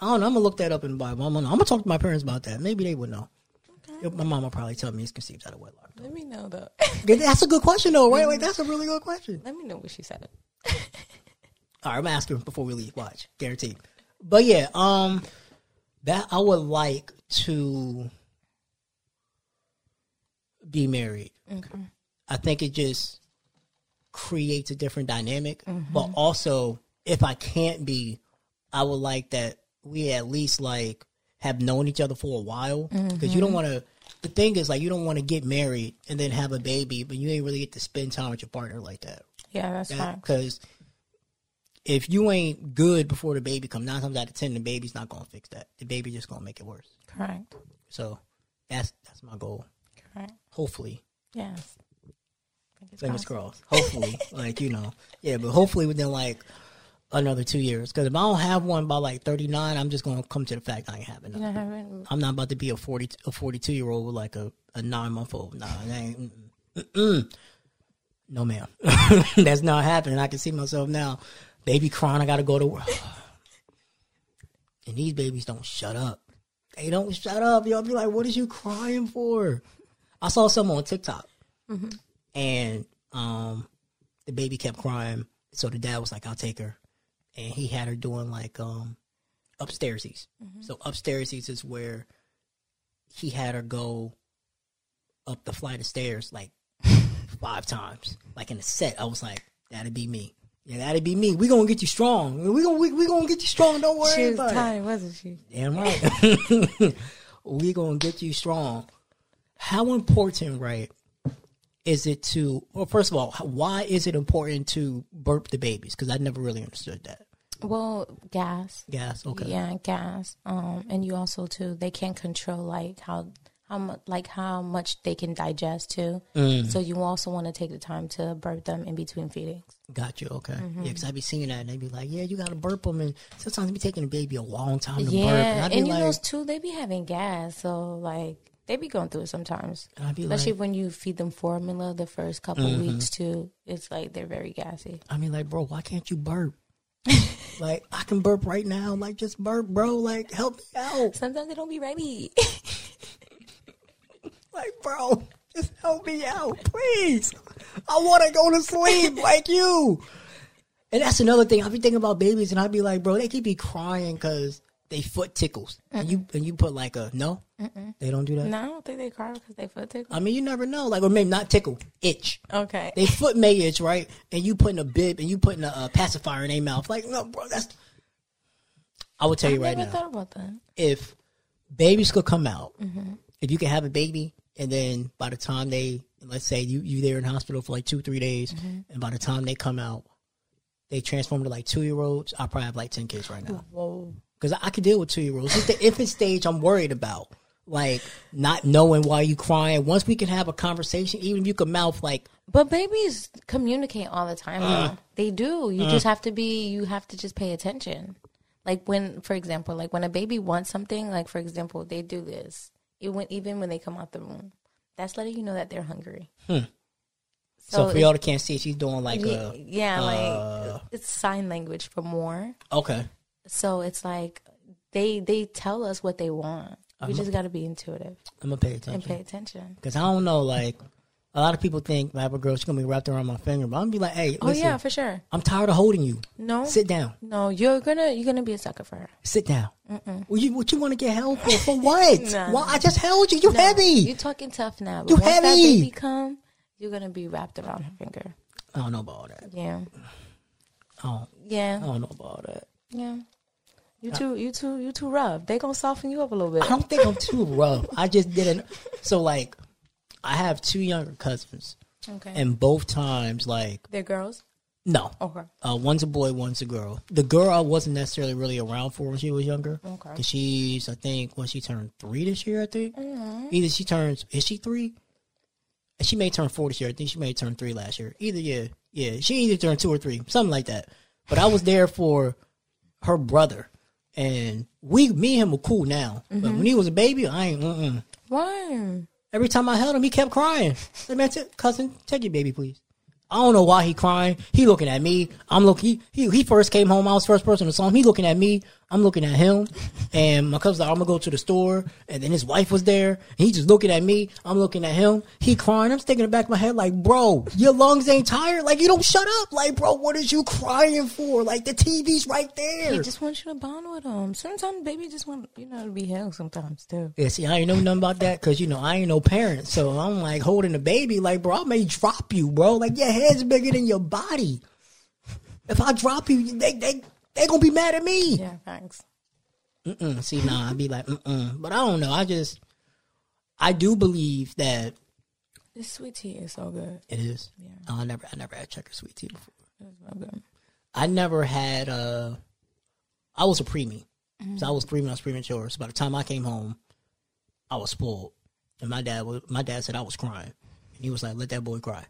I don't know, I'm gonna look that up in the Bible. I'm gonna, I'm gonna talk to my parents about that. Maybe they would know. My mom will probably tell me it's conceived out of wedlock. Let me know though. That's a good question though, right? Like that's a really good question. Let me know what she said. All right, I'm gonna ask asking before we leave. Watch, guaranteed. But yeah, um, that I would like to be married. Okay. I think it just creates a different dynamic. But also, if I can't be, I would like that we at least like have known each other for a while mm-hmm. because you don't want to. The thing is, like, you don't want to get married and then have a baby, but you ain't really get to spend time with your partner like that. Yeah, that's fine. Because if you ain't good before the baby comes, nine times out of ten, the baby's not gonna fix that. The baby just gonna make it worse. Correct. So that's that's my goal. Correct. Hopefully, Yes. Fingers crossed. Hopefully, like you know, yeah, but hopefully within like another two years. Because if I don't have one by like thirty nine, I'm just gonna come to the fact I ain't having You having I'm not about to be a forty a forty two year old with like a, a nine month old. Nah, ain't. Mm-mm. Mm-mm. No, ma'am. That's not happening. I can see myself now. Baby crying. I got to go to work. and these babies don't shut up. They don't shut up. Y'all be like, what is you crying for? I saw someone on TikTok. And um, the baby kept crying. So the dad was like, I'll take her. And he had her doing like um, upstairsies. So upstairsies is where he had her go up the flight of stairs like five times, like in a set. I was like, that'd be me. Yeah, that'd be me. We gonna get you strong. We gonna we, we gonna get you strong. Don't worry She was about it. tired, wasn't she? Damn right. we gonna get you strong. How important, right, is it to? Well, first of all, why is it important to burp the babies? Because I never really understood that. Well, gas. Gas. Okay. Yeah, gas. Um, and you also too, they can't control like how how much like how much they can digest too. Mm. So you also want to take the time to burp them in between feedings. Got you. Okay. Mm-hmm. Yeah, because I'd be seeing that and they be like, yeah, you gotta burp them, and sometimes it be taking the baby a long time to burp. And and, you like, know too, they'd be having gas, so like they be going through it sometimes. and I be Especially like, when you feed them formula the first couple Mm-hmm. weeks too. It's like they're very gassy. I mean, like, bro, why can't you burp? like, I can burp right now. Like, just burp, bro. Like, help me out. Sometimes they don't be ready. Like, bro, just help me out, please. I want to go to sleep like you. And that's another thing. I be thinking about babies, and I be like, bro, they keep be crying because they foot tickles, and you and you put like a no, they don't do that. no, I don't think they cry because they foot tickle. I mean, you never know. Like, or maybe not tickle, itch. Okay. They foot may itch, right? And you putting a bib and you putting a, uh pacifier in their mouth. Like, no, bro, that's. I will tell I you right never now thought about that. if babies could come out, Mm-hmm. if you could have a baby, and then by the time they, let's say you you there in hospital for like two three days, Mm-hmm. and by the time they come out, they transform to like two year olds. I probably have like ten kids right now Whoa. Because I, I can deal with two year olds. It's the infant stage I'm worried about, like not knowing why you crying. Once we can have a conversation, even if you can mouth like, But babies communicate all the time. Uh. They do. You just have to be. You have to just pay attention. Like when, for example, like when a baby wants something. Like for example, they do this. Even even when they come out the room, that's letting you know that they're hungry. so, for it's- y'all that can't see, she's doing like yeah, a yeah, uh, like it's sign language for more. okay. So it's like they they tell us what they want. We just got to be intuitive I'm gonna pay attention and pay attention. Because I don't know, like, a lot of people think if I have a girl, she's going to be wrapped around my finger. But I'm to be like, hey, Oh yeah, for sure. I'm tired of holding you. No, Sit down. no, you're gonna you're gonna be a sucker for her. Sit down. Well, you, what you want to get held for? For what? Nah, Why? I just held you. You heavy. You talking tough now, You once that heavy. baby come, you're gonna be wrapped around her finger. I don't know about all that. Yeah, I don't, I don't know about all that. yeah. You too, you too, you too rough. They gonna soften you up a little bit. I don't think I'm too rough. I just didn't. So, like, I have two younger cousins. Okay, And both times, like, they're girls. No. Okay. Uh, one's a boy, one's a girl. The girl I wasn't necessarily really around for when she was younger. Okay. Cause she's, I think, when she turned three this year, I think. Mm-hmm. Either she turns, is she three? She may turn four this year. I think she may turn three last year. Either, yeah, yeah. She either turned two or three, something like that. But I was there for her brother, and we, me and him were cool now. But Mm-hmm. when he was a baby, I ain't. Mm-mm. Why? Every time I held him, he kept crying. I said, man, t- cousin, take your baby, please. I don't know why he crying. He looking at me. I'm looking. He, he he first came home. I was first person to saw him. He looking at me. I'm looking at him. And my cousin's like, I'm gonna go to the store. And then his wife was there. He just looking at me. I'm looking at him. He crying. I'm sticking in the back of my head like, bro, your lungs ain't tired. Like you don't shut up. Like bro, what is you crying for? Like the TV's right there. He just wants you to bond with him. Sometimes baby just want you know to be held sometimes too. Yeah, see, I ain't know nothing about that because you know I ain't no parent, so I'm like holding the baby, like bro, I may drop you, bro. Like your head's bigger than your body. If I drop you, they they they gonna be mad at me. Yeah, thanks. Mm-mm. See, nah, I'd be like, mm-mm. but I don't know. I just, I do believe that This sweet tea is so good. it is. Oh, I never, I never had checker sweet tea before. So good. I never had. uh I was a preemie, so I was three when I was premature. So by the time I came home, I was spoiled, and my dad was. My dad said I was crying, and he was like, "Let that boy cry."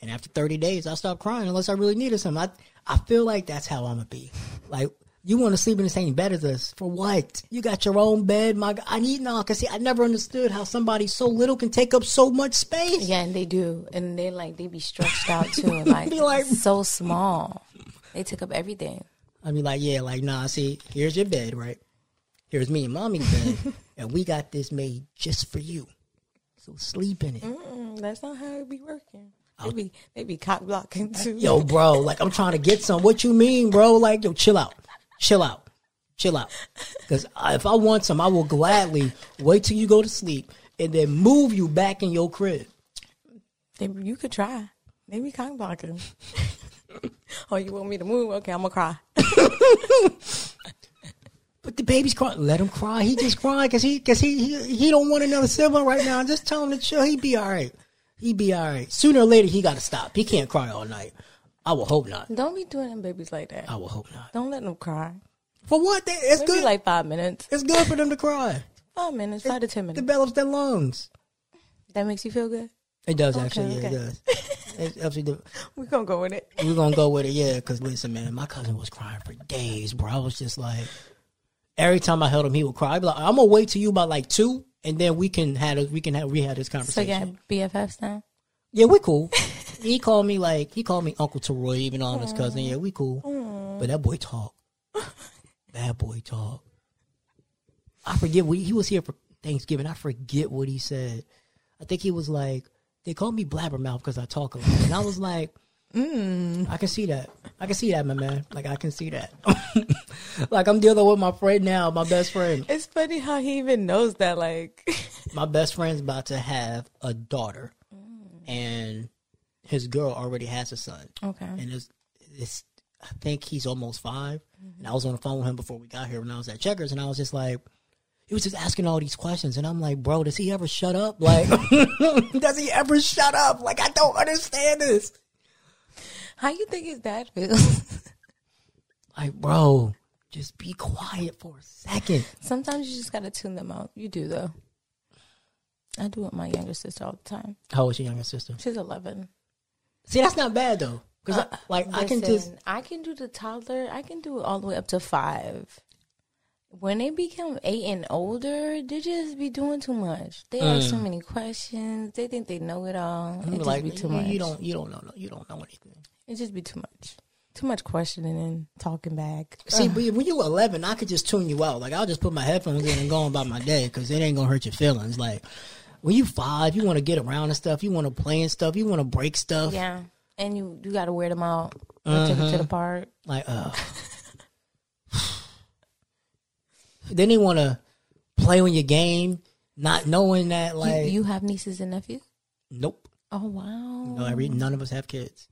And after thirty days, I stopped crying unless I really needed something. I I feel like that's how I'm gonna be. Like you want to sleep in the same bed as us for what? You got your own bed. My God, I need no. Cause see, I never understood how somebody so little can take up so much space. Yeah, and they do, and they like they be stretched out too, like, Be like- so small. They took up everything. I'd be like, yeah, like, nah, see, here's your bed, right? Here's me and mommy's bed, and we got this made just for you. So sleep in it. Mm, that's not how it be working. They be they be cock blocking too. Yo, bro, like, I'm trying to get some. What you mean, bro? Like, yo, chill out. Chill out. Chill out. Because if I want some, I will gladly wait till you go to sleep and then move you back in your crib. They, you could try. They be cock blocking. oh, you want me to move? Okay, I'm gonna cry. But the baby's crying. Let him cry. He just crying because he, cause he, he, he don't want another sibling right now. Just tell him to chill. He be all right. He be all right. Sooner or later, he got to stop. He can't cry all night. I will hope not. Don't be doing them babies like that. I will hope not. Don't let them cry. For what? They- It's Maybe good. like five minutes. it's good for them to cry. Five minutes, five to ten minutes. Develops their lungs. That makes you feel good. It does Okay, actually. Yeah, okay. it does. It absolutely. We're gonna go with it. We're gonna go with it. Yeah, because listen, man, my cousin was crying for days, bro. I was just like, every time I held him, he would cry. I'd be like, I'm gonna wait till you about like two, and then we can have a, we can have we had this conversation. So yeah, BFFs now. Yeah, we cool. he called me like he called me Uncle Teroy, even though I'm his cousin. Yeah, we cool. But that boy talk. that boy talk. I forget what he was here for Thanksgiving. I forget what he said. I think he was like, they call me blabbermouth because I talk a lot, and I was like, mm, I can see that. I can see that, my man. Like I can see that. like I'm dealing with my friend now, my best friend. It's funny how he even knows that. Like, my best friend's about to have a daughter, and his girl already has a son. okay, and it's, it's I think he's almost 5 And I was on the phone with him before we got here when I was at Checkers, and I was just like, he was just asking all these questions, and I'm like, bro, does he ever shut up? Like, does he ever shut up? Like, I don't understand this. How you think his dad feels? Like, bro, just be quiet for a second. Sometimes you just gotta tune them out. You do though. I do it with my younger sister all the time. How old is your younger sister? She's eleven. See, that's not bad though, because like I can just I can do the toddler. I can do it all the way up to five. When they become eight and older, they just be doing too much. They ask so many questions. They think they know it all. It just Mm. like, be too you, much. you don't, you don't know, you don't know anything. It just be too much. Too much questioning and talking back. See, but when you were 11, I could just tune you out. Like, I'll just put my headphones in and go on about my day because it ain't going to hurt your feelings. Like, when you five, you want to get around and stuff. You want to play and stuff. You want to break stuff. Yeah, and you you got to wear them out. Or Take them to the park. Like, uh. then they want to play on your game, not knowing that, You, like, you have nieces and nephews. nope. Oh wow! No, every, none of us have kids.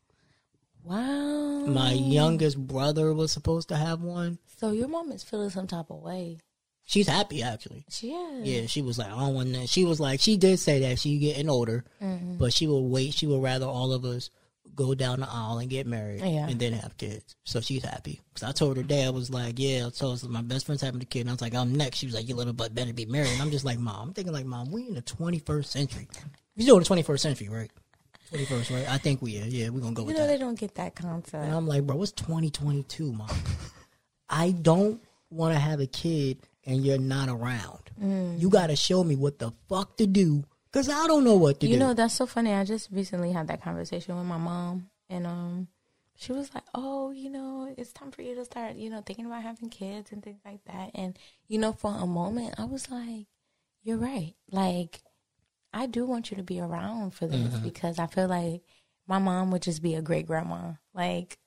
Wow. My youngest brother was supposed to have one. So your mom is feeling some type of way. She's happy, actually. She is. Yeah, she was like, I don't want that. She was like, she did say that she getting older, Mm-hmm. but she will wait. She would rather all of us go down the aisle and get married Yeah. and then have kids. So she's happy. Because I told her dad, I was like, yeah, I told her my best friend's having a kid. And I was like, I'm next. She was like, you little butt better be married. And I'm just like, mom, I'm thinking like, mom, we in the 21st century. You're still in the 21st century, right? 21st, right? I think we are. Yeah, we're going to go You with know that. they don't get that concept. And I'm like, bro, what's 2022, mom? I don't want to have a kid and you're not around. Mm. You got to show me what the fuck to do because I don't know what to You do. You know, that's so funny. I just recently had that conversation with my mom, and um, she was like, "Oh, you know, it's time for you to start, you know, thinking about having kids and things like that." And you know, for a moment, I was like, "You're right. Like, I do want you to be around for this because I feel like my mom would just be a great grandma. Like,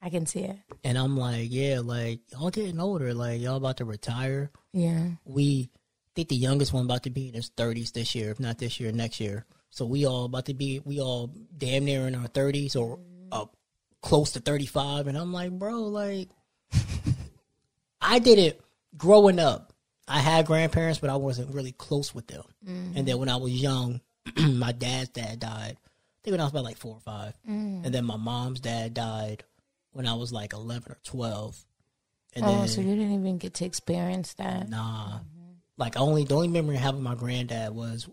I can see it. and I'm like, yeah, like y'all getting older, like y'all about to retire. Yeah, We think the youngest one about to be in his 30s this year, if not this year, next year. So we all about to be, we all damn near in our 30s or uh, close to 35. And I'm like, bro, like, I did it growing up. I had grandparents, but I wasn't really close with them. Mm. And then when I was young, my dad's dad died. I think when I was about like four or 5 mm. And then my mom's dad died when I was like 11 or 12. And oh, then, so you didn't even get to experience that. Nah. Mm-hmm. Like only the only memory I have of my granddad was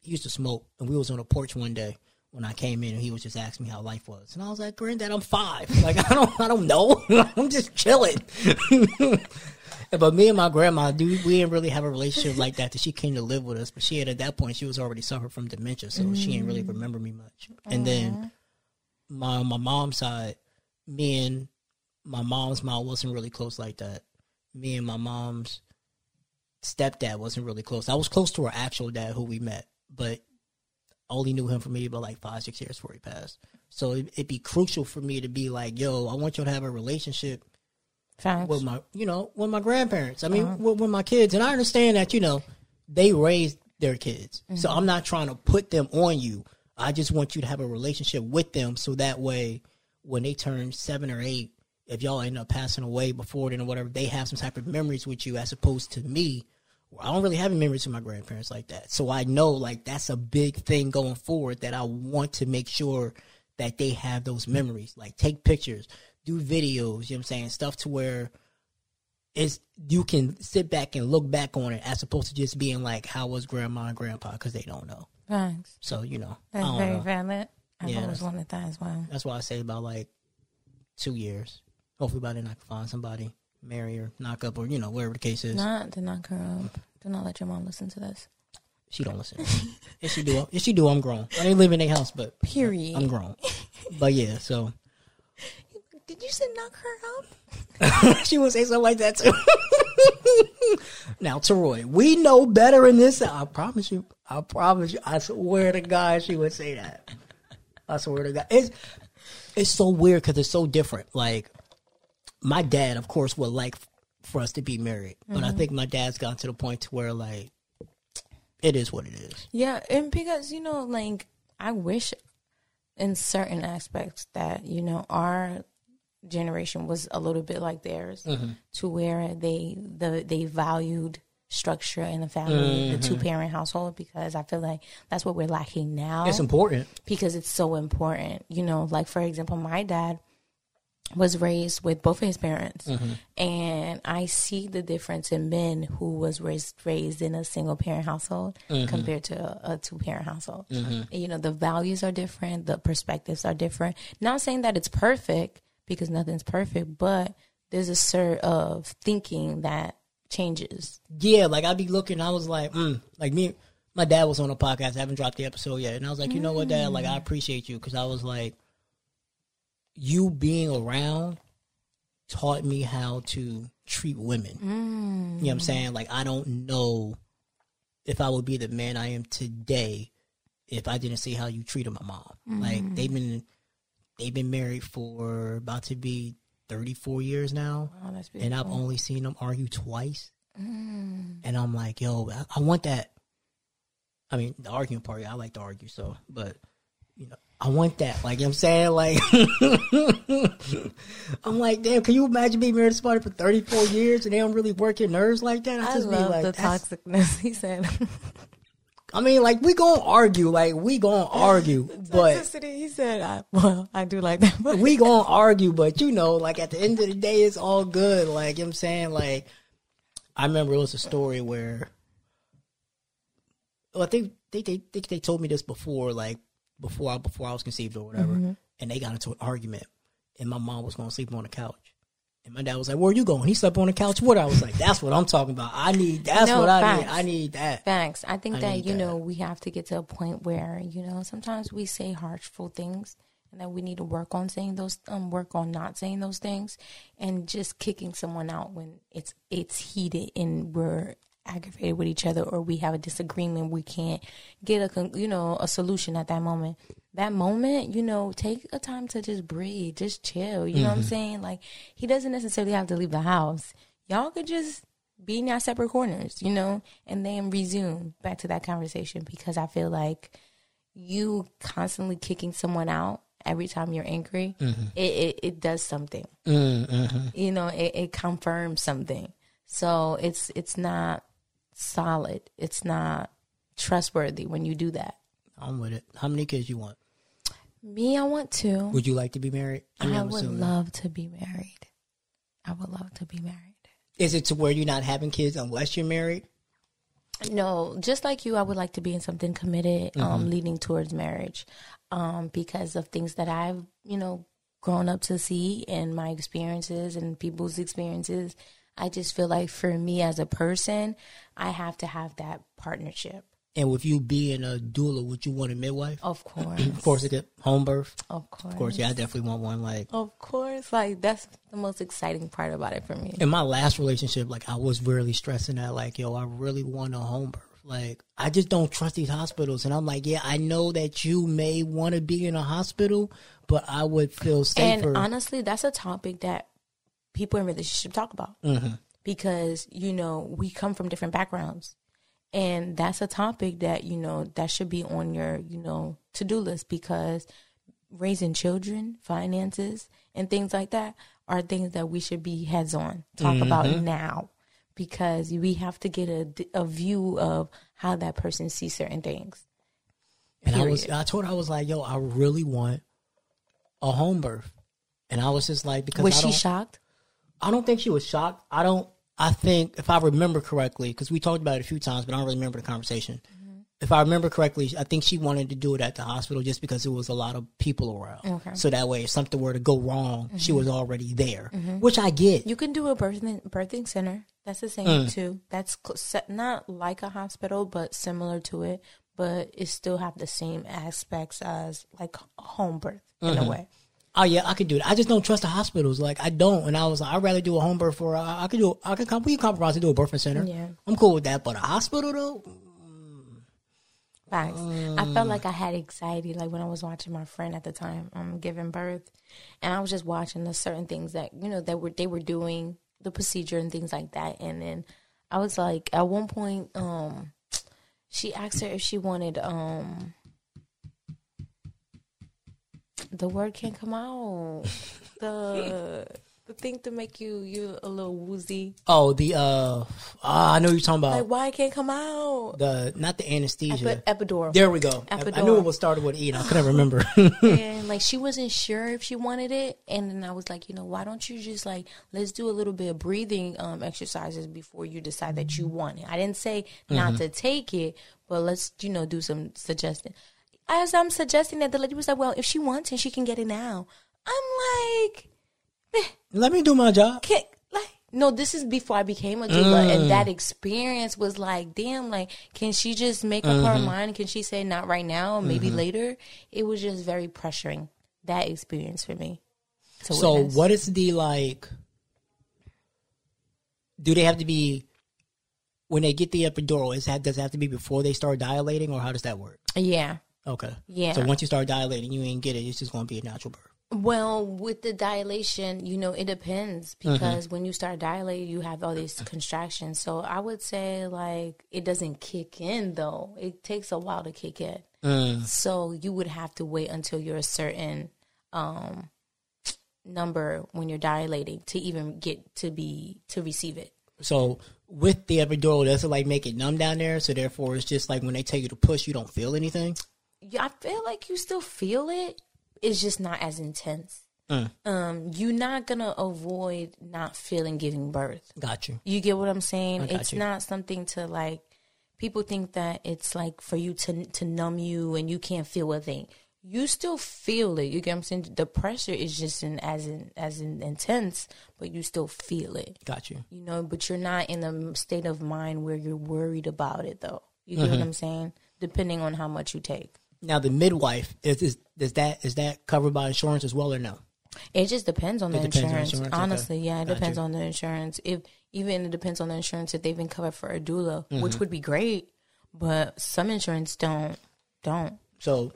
he used to smoke and we was on a porch one day when I came in and he was just asking me how life was. And I was like, Granddad, I'm five. Like I don't I don't know. I'm just chilling. but me and my grandma, dude, we didn't really have a relationship like that That she came to live with us. But she had at that point she was already suffered from dementia, so she didn't really mm. remember me much. And then my my mom's side, me and my mom's mom wasn't really close like that. Me and my mom's stepdad wasn't really close. I was close to her actual dad who we met, but only knew him for maybe about like five, six years before he passed. So it, it'd be crucial for me to be like, yo, I want you to have a relationship Facts. with my, you know, with my grandparents. I mean, uh-huh. with, with my kids. And I understand that, you know, they raised their kids. So mm-hmm. I'm not trying to put them on you. I just want you to have a relationship with them so that way when they turn seven or eight, if y'all end up passing away before then or whatever, they have some type of memories with you as opposed to me. I don't really have any memories with my grandparents like that. So I know like that's a big thing going forward that I want to make sure that they have those memories. Like take pictures, do videos, you know what I'm saying? Stuff to where it's you can sit back and look back on it as opposed to just being like, how was grandma and grandpa? Because they don't know. Thanks. So, you know, That's very know. valid. I've Yeah, always wanted that as well. That's why I say about like two years. Hopefully by then I can find somebody, marry or knock up, or, you know, whatever the case is. Not to knock her up. Do not let your mom listen to this. She don't listen. if she do, if she do, I'm grown. I ain't live in their house, but Period. I'm grown. but yeah, so Did you say knock her up? she would say something like that too. now, Teroy, we know better in this. I promise you. I promise you. I swear to God, she would say that. I swear to God. It's it's so weird because it's so different. Like my dad, of course, would like for us to be married, but I mm-hmm. think my dad's gotten to the point to where like it is what it is. Yeah, and because you know, like I wish in certain aspects that you know our generation was a little bit like theirs, mm-hmm. to where they the they valued structure in the family, the mm-hmm. two parent household, because I feel like that's what we're lacking now. It's important. because it's so important. You know, like for example, my dad was raised with both of his parents, mm-hmm. and I see the difference in men who was raised raised in a single parent household mm-hmm. compared to a, a two parent household. Mm-hmm. And, you know, the values are different, the perspectives are different. Not saying that it's perfect because nothing's perfect, but there's a sort of thinking that changes. Yeah, like I'd be looking, I was like, mm, like me, my dad was on a podcast, I haven't dropped the episode yet, and I was like, you know what, dad, like I mm. appreciate you because I was like, you being around taught me how to treat women. You know what I'm saying? Like I don't know if I would be the man I am today if I didn't see how you treated my mom. Like mm. they've been they've been married for about to be 34 years now that's and I've only seen them argue twice. Mm. And I'm like, yo, I, I want that. I mean, the arguing part, I like to argue, so, but, you know, I want that. Like, you know what I'm saying? Like, I'm like, damn, can you imagine being married to somebody for 34 years and they don't really work your nerves like that? I just be love like, the toxicness. He said, I mean, like we gonna argue, like we gonna argue, but Toxicity, he said, I, well, I do like that. But we gonna argue, but you know, like at the end of the day, it's all good. Like you know what I'm saying, like I remember it was a story where, well, I think they they they, they told me this before, like before I before I was conceived or whatever, and they got into an argument, and my mom was gonna sleep on the couch. And my dad was like, "Where are you going?" He slept on the couch. What I was like, "That's what I'm talking about. I need. That's No, what I need. I need that." Thanks. I think I that you that. know we have to get to a point where you know sometimes we say harshful things, and that we need to work on saying those, um, work on not saying those things, and just kicking someone out when it's it's heated and we're aggravated with each other or we have a disagreement. We can't get a you know a solution at that moment. That moment, you know, take a time to just breathe, just chill. You know what I'm mm-hmm. saying? Like he doesn't necessarily have to leave the house. Y'all could just be in our separate corners, you know, and then resume back to that conversation because I feel like you constantly kicking someone out every time you're angry, mm-hmm. it, it, it does something. Mm-hmm. You know, it, it confirms something. So it's it's not solid. It's not trustworthy when you do that. I'm with it. How many kids you want? Me, I want two. Would you like to be married? I mean, I'm would assuming. love to be married. I would love to be married. Is it to where you're not having kids unless you're married? No, just like you, I would like to be in something committed, um, leading towards marriage, um, because of things that I've, you know, grown up to see and my experiences and people's experiences. I just feel like for me as a person, I have to have that partnership. And with you being a doula, would you want a midwife? Of course, Of course, to get home birth. of course, Of course, yeah, I definitely want one. Like of course. Like that's the most exciting part about it for me. in my last relationship, like I was really stressing that, like, yo, I really want a home birth. Like, I just don't trust these hospitals. And I'm like, yeah, I know that you may want to be in a hospital, but I would feel safer. And honestly, that's a topic that people in relationship talk about Mm-hmm. because you know we come from different backgrounds, and that's a topic that you know that should be on your you know to do list because raising children, finances, and things like that are things that we should be heads on talk Mm-hmm. about now because we have to get a, a view of how that person sees certain things. and I was. I told her, I was like, yo, I really want a home birth. And I was just like, because Was I she shocked? I don't think she was shocked. I don't. I think if I remember correctly, because we talked about it a few times, but I don't really remember the conversation. If I remember correctly, I think she wanted to do it at the hospital just because there was a lot of people around. Okay. So that way, if something were to go wrong, she was already there, which I get. You can do a birthing birthing center. That's the same Mm. too. That's cl- not like a hospital, but similar to it. But it still have the same aspects as like home birth in Mm-hmm. a way. Oh yeah, I could do it. I just don't trust the hospitals. Like I don't, and I was like, I'd rather do a home birth for. Uh, I could do. I could. We can compromise and do a birthing center. Yeah. I'm cool with that. But a hospital though, Facts. I felt like I had anxiety, like when I was watching my friend at the time um, giving birth, and I was just watching the certain things that you know that were they were doing the procedure and things like that, and then I was like, at one point, um, she asked her if she wanted um. The word can't come out. The the thing to make you you a little woozy. oh the uh, ah, I know you're talking about Like why it can't come out? the not the anesthesia. Epi- epidural. There we go. I, I knew it was started with E. and I couldn't remember. and like she wasn't sure if she wanted it and then i was like you know why don't you just like let's do a little bit of breathing um exercises before you decide that you want it i didn't say not to take it but let's you know do some suggesting as i'm suggesting that the lady was like well if she wants it she can get it now i'm like Let me do my job. can like no this is before i became a doula and mm. that experience was like damn like can she just make up her mm-hmm. mind can she say not right now maybe mm-hmm. later it was just very pressuring that experience for me So witness. what is the like? Do they have to be when they get the epidural? Is that does it have to be before they start dilating, or how does that work? yeah Okay. Yeah. So once you start dilating, you ain't get it. It's just going to be a natural birth. Well, with the dilation, you know, it depends because when you start dilating, you have all these contractions. So I would say, like, it doesn't kick in though. It takes a while to kick in. So you would have to wait until you're a certain um, number when you're dilating to even get to be to receive it. So with the epidural, does it like make it numb down there? So therefore, it's just like when they tell you to push, you don't feel anything. I feel like you still feel it. It's just not as intense. Mm. Um, you're not gonna avoid not feeling giving birth. Got you. You get what I'm saying? It's you. not something to like. People think that it's like for you to to numb you and you can't feel a thing. You still feel it. You get what I'm saying? The pressure is just in as in as in intense, but you still feel it. Got you. You know, but you're not in a state of mind where you're worried about it though. You get Mm-hmm. what I'm saying? Depending on how much you take. Now the midwife is, is is that is that covered by insurance as well or no? It just depends on the depends on insurance. insurance, okay. Honestly, yeah, it Got depends you. on the insurance. If even it depends on the insurance if they've been covered for a doula, which would be great, but some insurance don't don't. So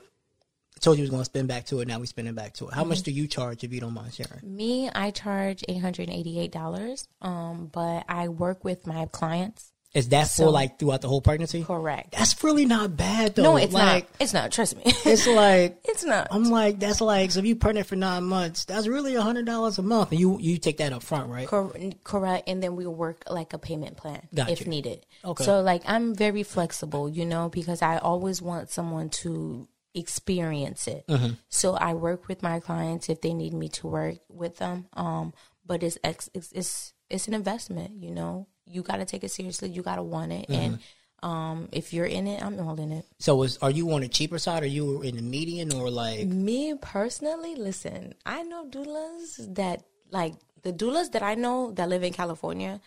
I told you we was gonna spin back to it. Now we spinning back to it. How much do you charge if you don't mind sharing? Me, I charge eight hundred and eighty eight dollars. Um, but I work with my clients. Is that So- for like throughout the whole pregnancy? Correct. That's really not bad though. no, it's like, not. It's not. Trust me. It's like it's not. I'm like that's like so if you pregnant for nine months, that's really a hundred dollars a month, and you you take that up front, right? Cor- correct and then we'll work like a payment plan Got if needed Okay. so like i'm very flexible you know because i always want someone to experience it Mm-hmm. so i work with my clients if they need me to work with them um but it's ex- it's it's, it's an investment you know you got to take it seriously you got to want it and Mm-hmm. um if you're in it i'm all in it So is are you on the cheaper side, or you in the median, or like Me personally, listen, I know doulas that like the doulas that I know that live in California,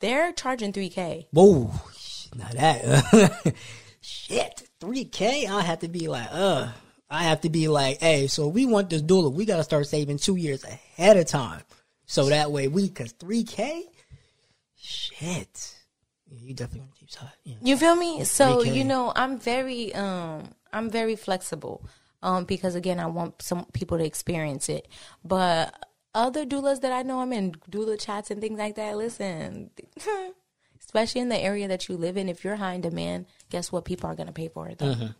they're charging 3K. whoa, now that shit three k, I have to be like uh. I have to be like, hey, so we want this doula. We got to start saving two years ahead of time. So that way we, cause 3K? Shit. You definitely on the cheap side. Yeah. You feel me? So, 3K. you know, I'm very um I'm very flexible. Um because again, I want some people to experience it. But other doulas that I know I'm in doula chats and things like that, listen, especially in the area that you live in, if you're high in demand, guess what people are going to pay for it though.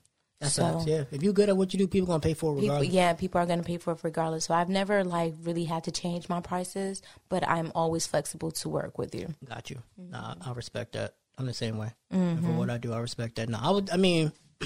That's So- yeah. If you're good at what you do, people are gonna pay for it People, yeah, people are going to pay for it regardless. So I've never like really had to change my prices, but I'm always flexible to work with you. Got you. Nah, I respect that. I'm the same way. Mm-hmm. For what I do, I respect that. Nah, I would. I mean,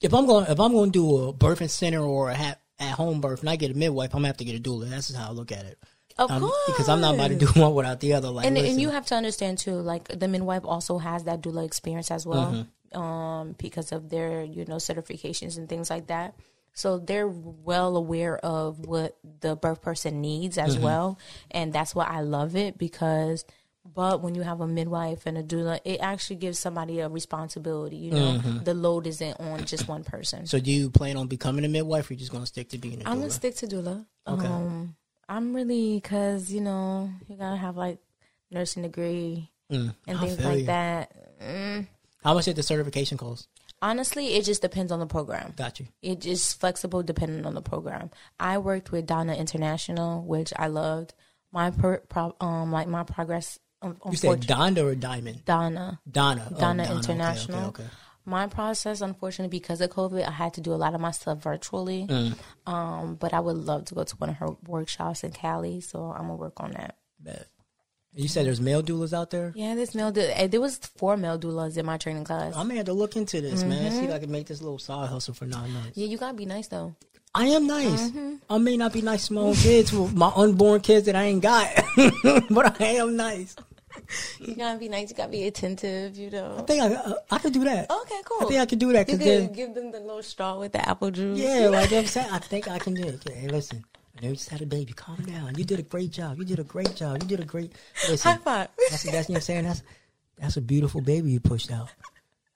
if I'm going, if I'm going to do a birthing center or a ha- at home birth, and I get a midwife, I'm gonna have to get a doula. That's how I look at it. Of Um, course, because I'm not about to do one without the other. Like, and and you have to understand too, like the midwife also has that doula experience as well, Mm-hmm. Um, because of their you know certifications and things like that. So they're well aware of what the birth person needs as Mm-hmm. well, and that's why I love it because. But when you have a midwife and a doula, it actually gives somebody a responsibility. You know, the load isn't on just one person. Mm-hmm. so do you plan on becoming a midwife, or you just gonna stick to being a I'm doula? gonna stick to doula. Okay. Um, I'm really because you know you gotta have like nursing degree Mm, and things like you. that. Mm, How much did the certification cost? honestly, it just depends on the program. Got you. It just flexible depending on the program. I worked with DONA International, which I loved. My per, pro, um like my progress. Um, You said Donda or Diamond? DONA. DONA. Oh, DONA okay, International. Okay, okay, My process, unfortunately, because of COVID, I had to do a lot of my stuff virtually. Mm. Um, but I would love to go to one of her workshops in Cali, so I'm gonna work on that. Bet. You said there's male doulas out there. Yeah, there's male du- eh, there was four male doulas in my training class. I'm gonna have to look into this, man. See Mm-hmm. if I can make this little side hustle for nine months. yeah, you gotta be nice though. I am nice. Mm-hmm. I may not be nice to my own kids, with my unborn kids that I ain't got, but I am nice. You gotta be nice. You gotta be attentive. You know. I think I uh, I could do that. Okay, cool. I think I could do that You because could then, give them the little straw with the apple juice. yeah, like I'm saying, I think I can do it. Hey, listen, I know you just had a baby. Calm down. You did a great job. You did a great job. You did a great. Listen, High five. That's, that's you know what I'm saying. That's that's a beautiful baby you pushed out.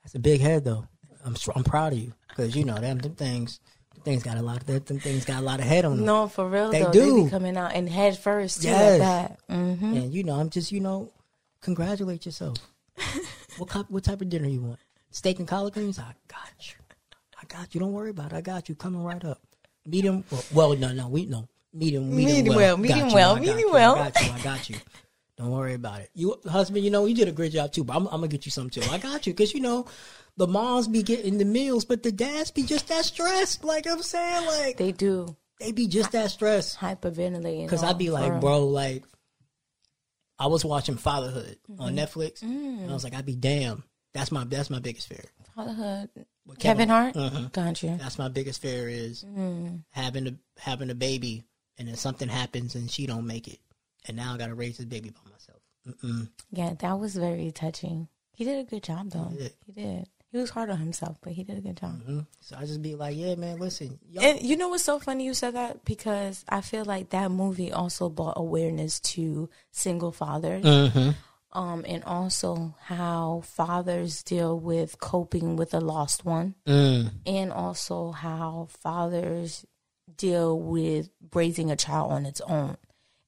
That's a big head though. I'm I'm proud of you because you know them, them things. Them things got a lot of them, them things got a lot of head on them. No, for real They though. They do. be coming out and head first too Yes. like that. hmm And you know, I'm just you know, congratulate yourself. what type, what type of dinner you want? Steak and collard greens? I got you. I got you. Don't worry about it. I got you. Coming right up. Medium. Well, well no, no, we no medium. Medium, Medium well. well, Got medium you, well, I got medium you, well. I got you. I got you. Don't worry about it. You husband, you know, you did a great job too. But I'm, I'm gonna get you some too. I got you because you know. The moms be getting the meals, but the dads be just that stressed. Like I'm saying, like They do they be just that stressed. hyperventilating. Because I'd be like, bro, like, I was watching Fatherhood on Mm-hmm. Netflix, and I was like, I'd be damn. That's my that's my biggest fear. Fatherhood. With Kevin Hart. Mhm. Got you. That's my biggest fear is having a having a baby, and then something happens and she don't make it, and now I got to raise this baby by myself. Mm-mm. Yeah, that was very touching. He did a good job though. He did. He did. He was hard on himself, but he did a good job. Mhm. So I just be like, yeah, man, listen, y'all, And you know what's so funny you said that because I feel like that movie also brought awareness to single fathers. Mhm. Um, and also how fathers deal with coping with a lost one, Mm. and also how fathers deal with raising a child on its own.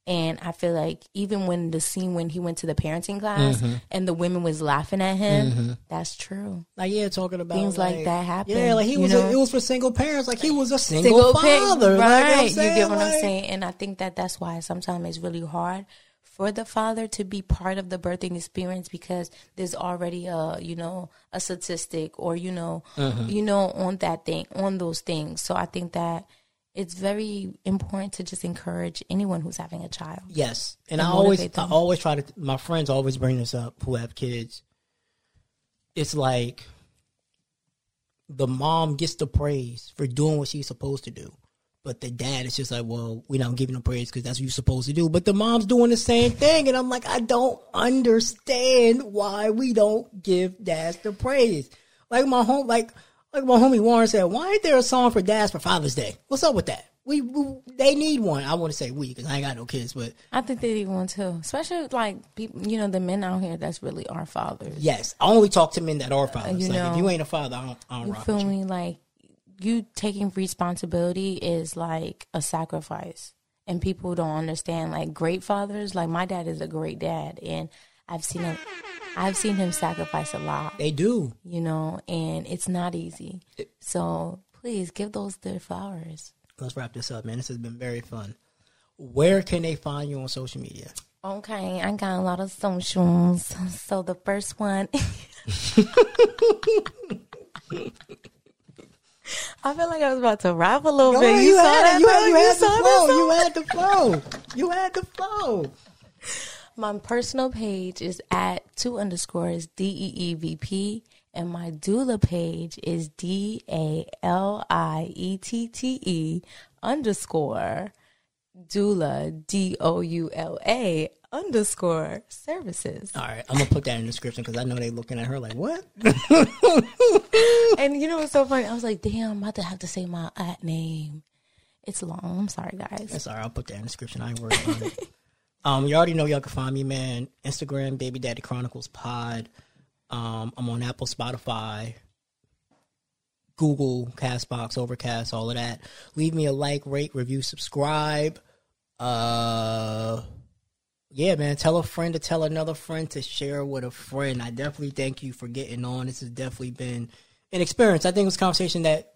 And I feel like even when the scene when he went to the parenting class Mm-hmm. and the women was laughing at him, that's true. like yeah, talking about Things like that happen, Yeah, like he was. A, it was for single parents. Like he was a single, parent, father, Like, right? I'm you get what I'm saying, and I think that that's why sometimes it's really hard for the father to be part of the birthing experience because there's already a you know a statistic or you know Mm-hmm. you know on that thing on those things. So I think that it's very important to just encourage anyone who's having a child. Yes, and, And I always, motivate I always try to. My friends always bring this up who have kids. It's like the mom gets the praise for doing what she's supposed to do, but the dad is just like, "Well, we're not giving them praise because that's what you're supposed to do." But the mom's doing the same thing, and I'm like, I don't understand why we don't give dads the praise. Like my home, like like my homie Warren said, why ain't there a song for dads for Father's Day? What's up with that? We, we they need one. I want to say we because I ain't got no kids, but I think they need one too, especially like people, you know, the men out here that's really our fathers. Yes, I only talk to men that are fathers. you like know, if you ain't a father, I don't, I don't You rock feel with you. me? Like you taking responsibility is like a sacrifice, and people don't understand. Like great fathers, like my dad is a great dad, and I've seen him. I've seen him sacrifice a lot, They do. you know, and it's not easy. So please give those their flowers. Let's wrap this up, man. This has been very fun. Where can they find you on social media? Okay, I got a lot of socials. So the first one. I feel like I was about to rap a little Go bit. You, saw had, that? you had, you You had the saw flow. You had the flow. You had the flow. My personal page is at two underscores D E E V P, and my doula page is D A L I E T T E underscore doula D O U L A underscore services. All right, I'm gonna put that in the description because I know they looking at her like, what? And you know what's so funny? I was like, damn, I'm about to have to say my at name. It's long. I'm sorry, guys. That's all right. I'll put that in the description. I ain't worried about it. Um, you already know y'all can find me, man. Instagram, Baby Daddy Chronicles Pod. Um, I'm on Apple, Spotify, Google, Castbox, Overcast, all of that. Leave me a like, rate, review, subscribe. Uh, yeah, man. Tell a friend to tell another friend to share with a friend. I definitely thank you for getting on. This has definitely been an experience. I think it was a conversation that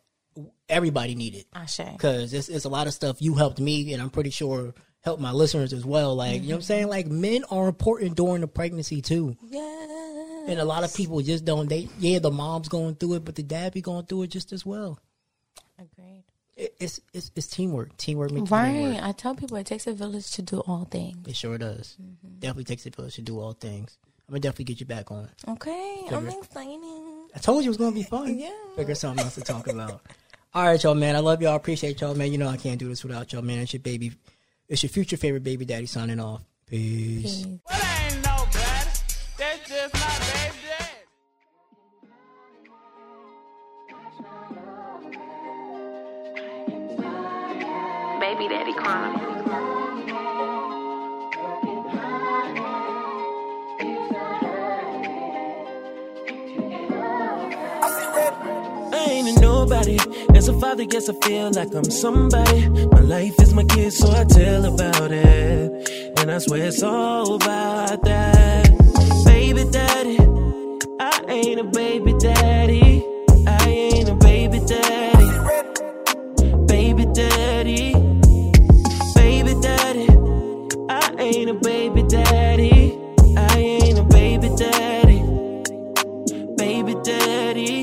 everybody needed because it's, it's a lot of stuff you helped me and i'm pretty sure helped my listeners as well like you know what i'm saying mm-hmm. like men are important during the pregnancy too Yeah. and a lot of people just don't they yeah the mom's going through it but the dad be going through it just as well Agreed. it, it's, it's it's teamwork teamwork makes Right. dream work. I tell people it takes a village to do all things. it sure does mm-hmm. definitely takes a village to do all things i'm gonna definitely get you back on Okay. I'm Figure. excited. i told you it was gonna be fun Yeah. figure something else to talk about all right y'all man i love y'all appreciate y'all man you know i can't do this without y'all man it's your baby it's your future favorite baby daddy signing off peace. Peace. Well, I ain't nobody. As a father, guess I feel like I'm somebody. My life is my kid, so I tell about it. And I swear it's all about that. Baby daddy, I ain't a baby daddy. I ain't a baby daddy. Baby daddy, baby daddy. I ain't a baby daddy. I ain't a baby daddy. Baby daddy.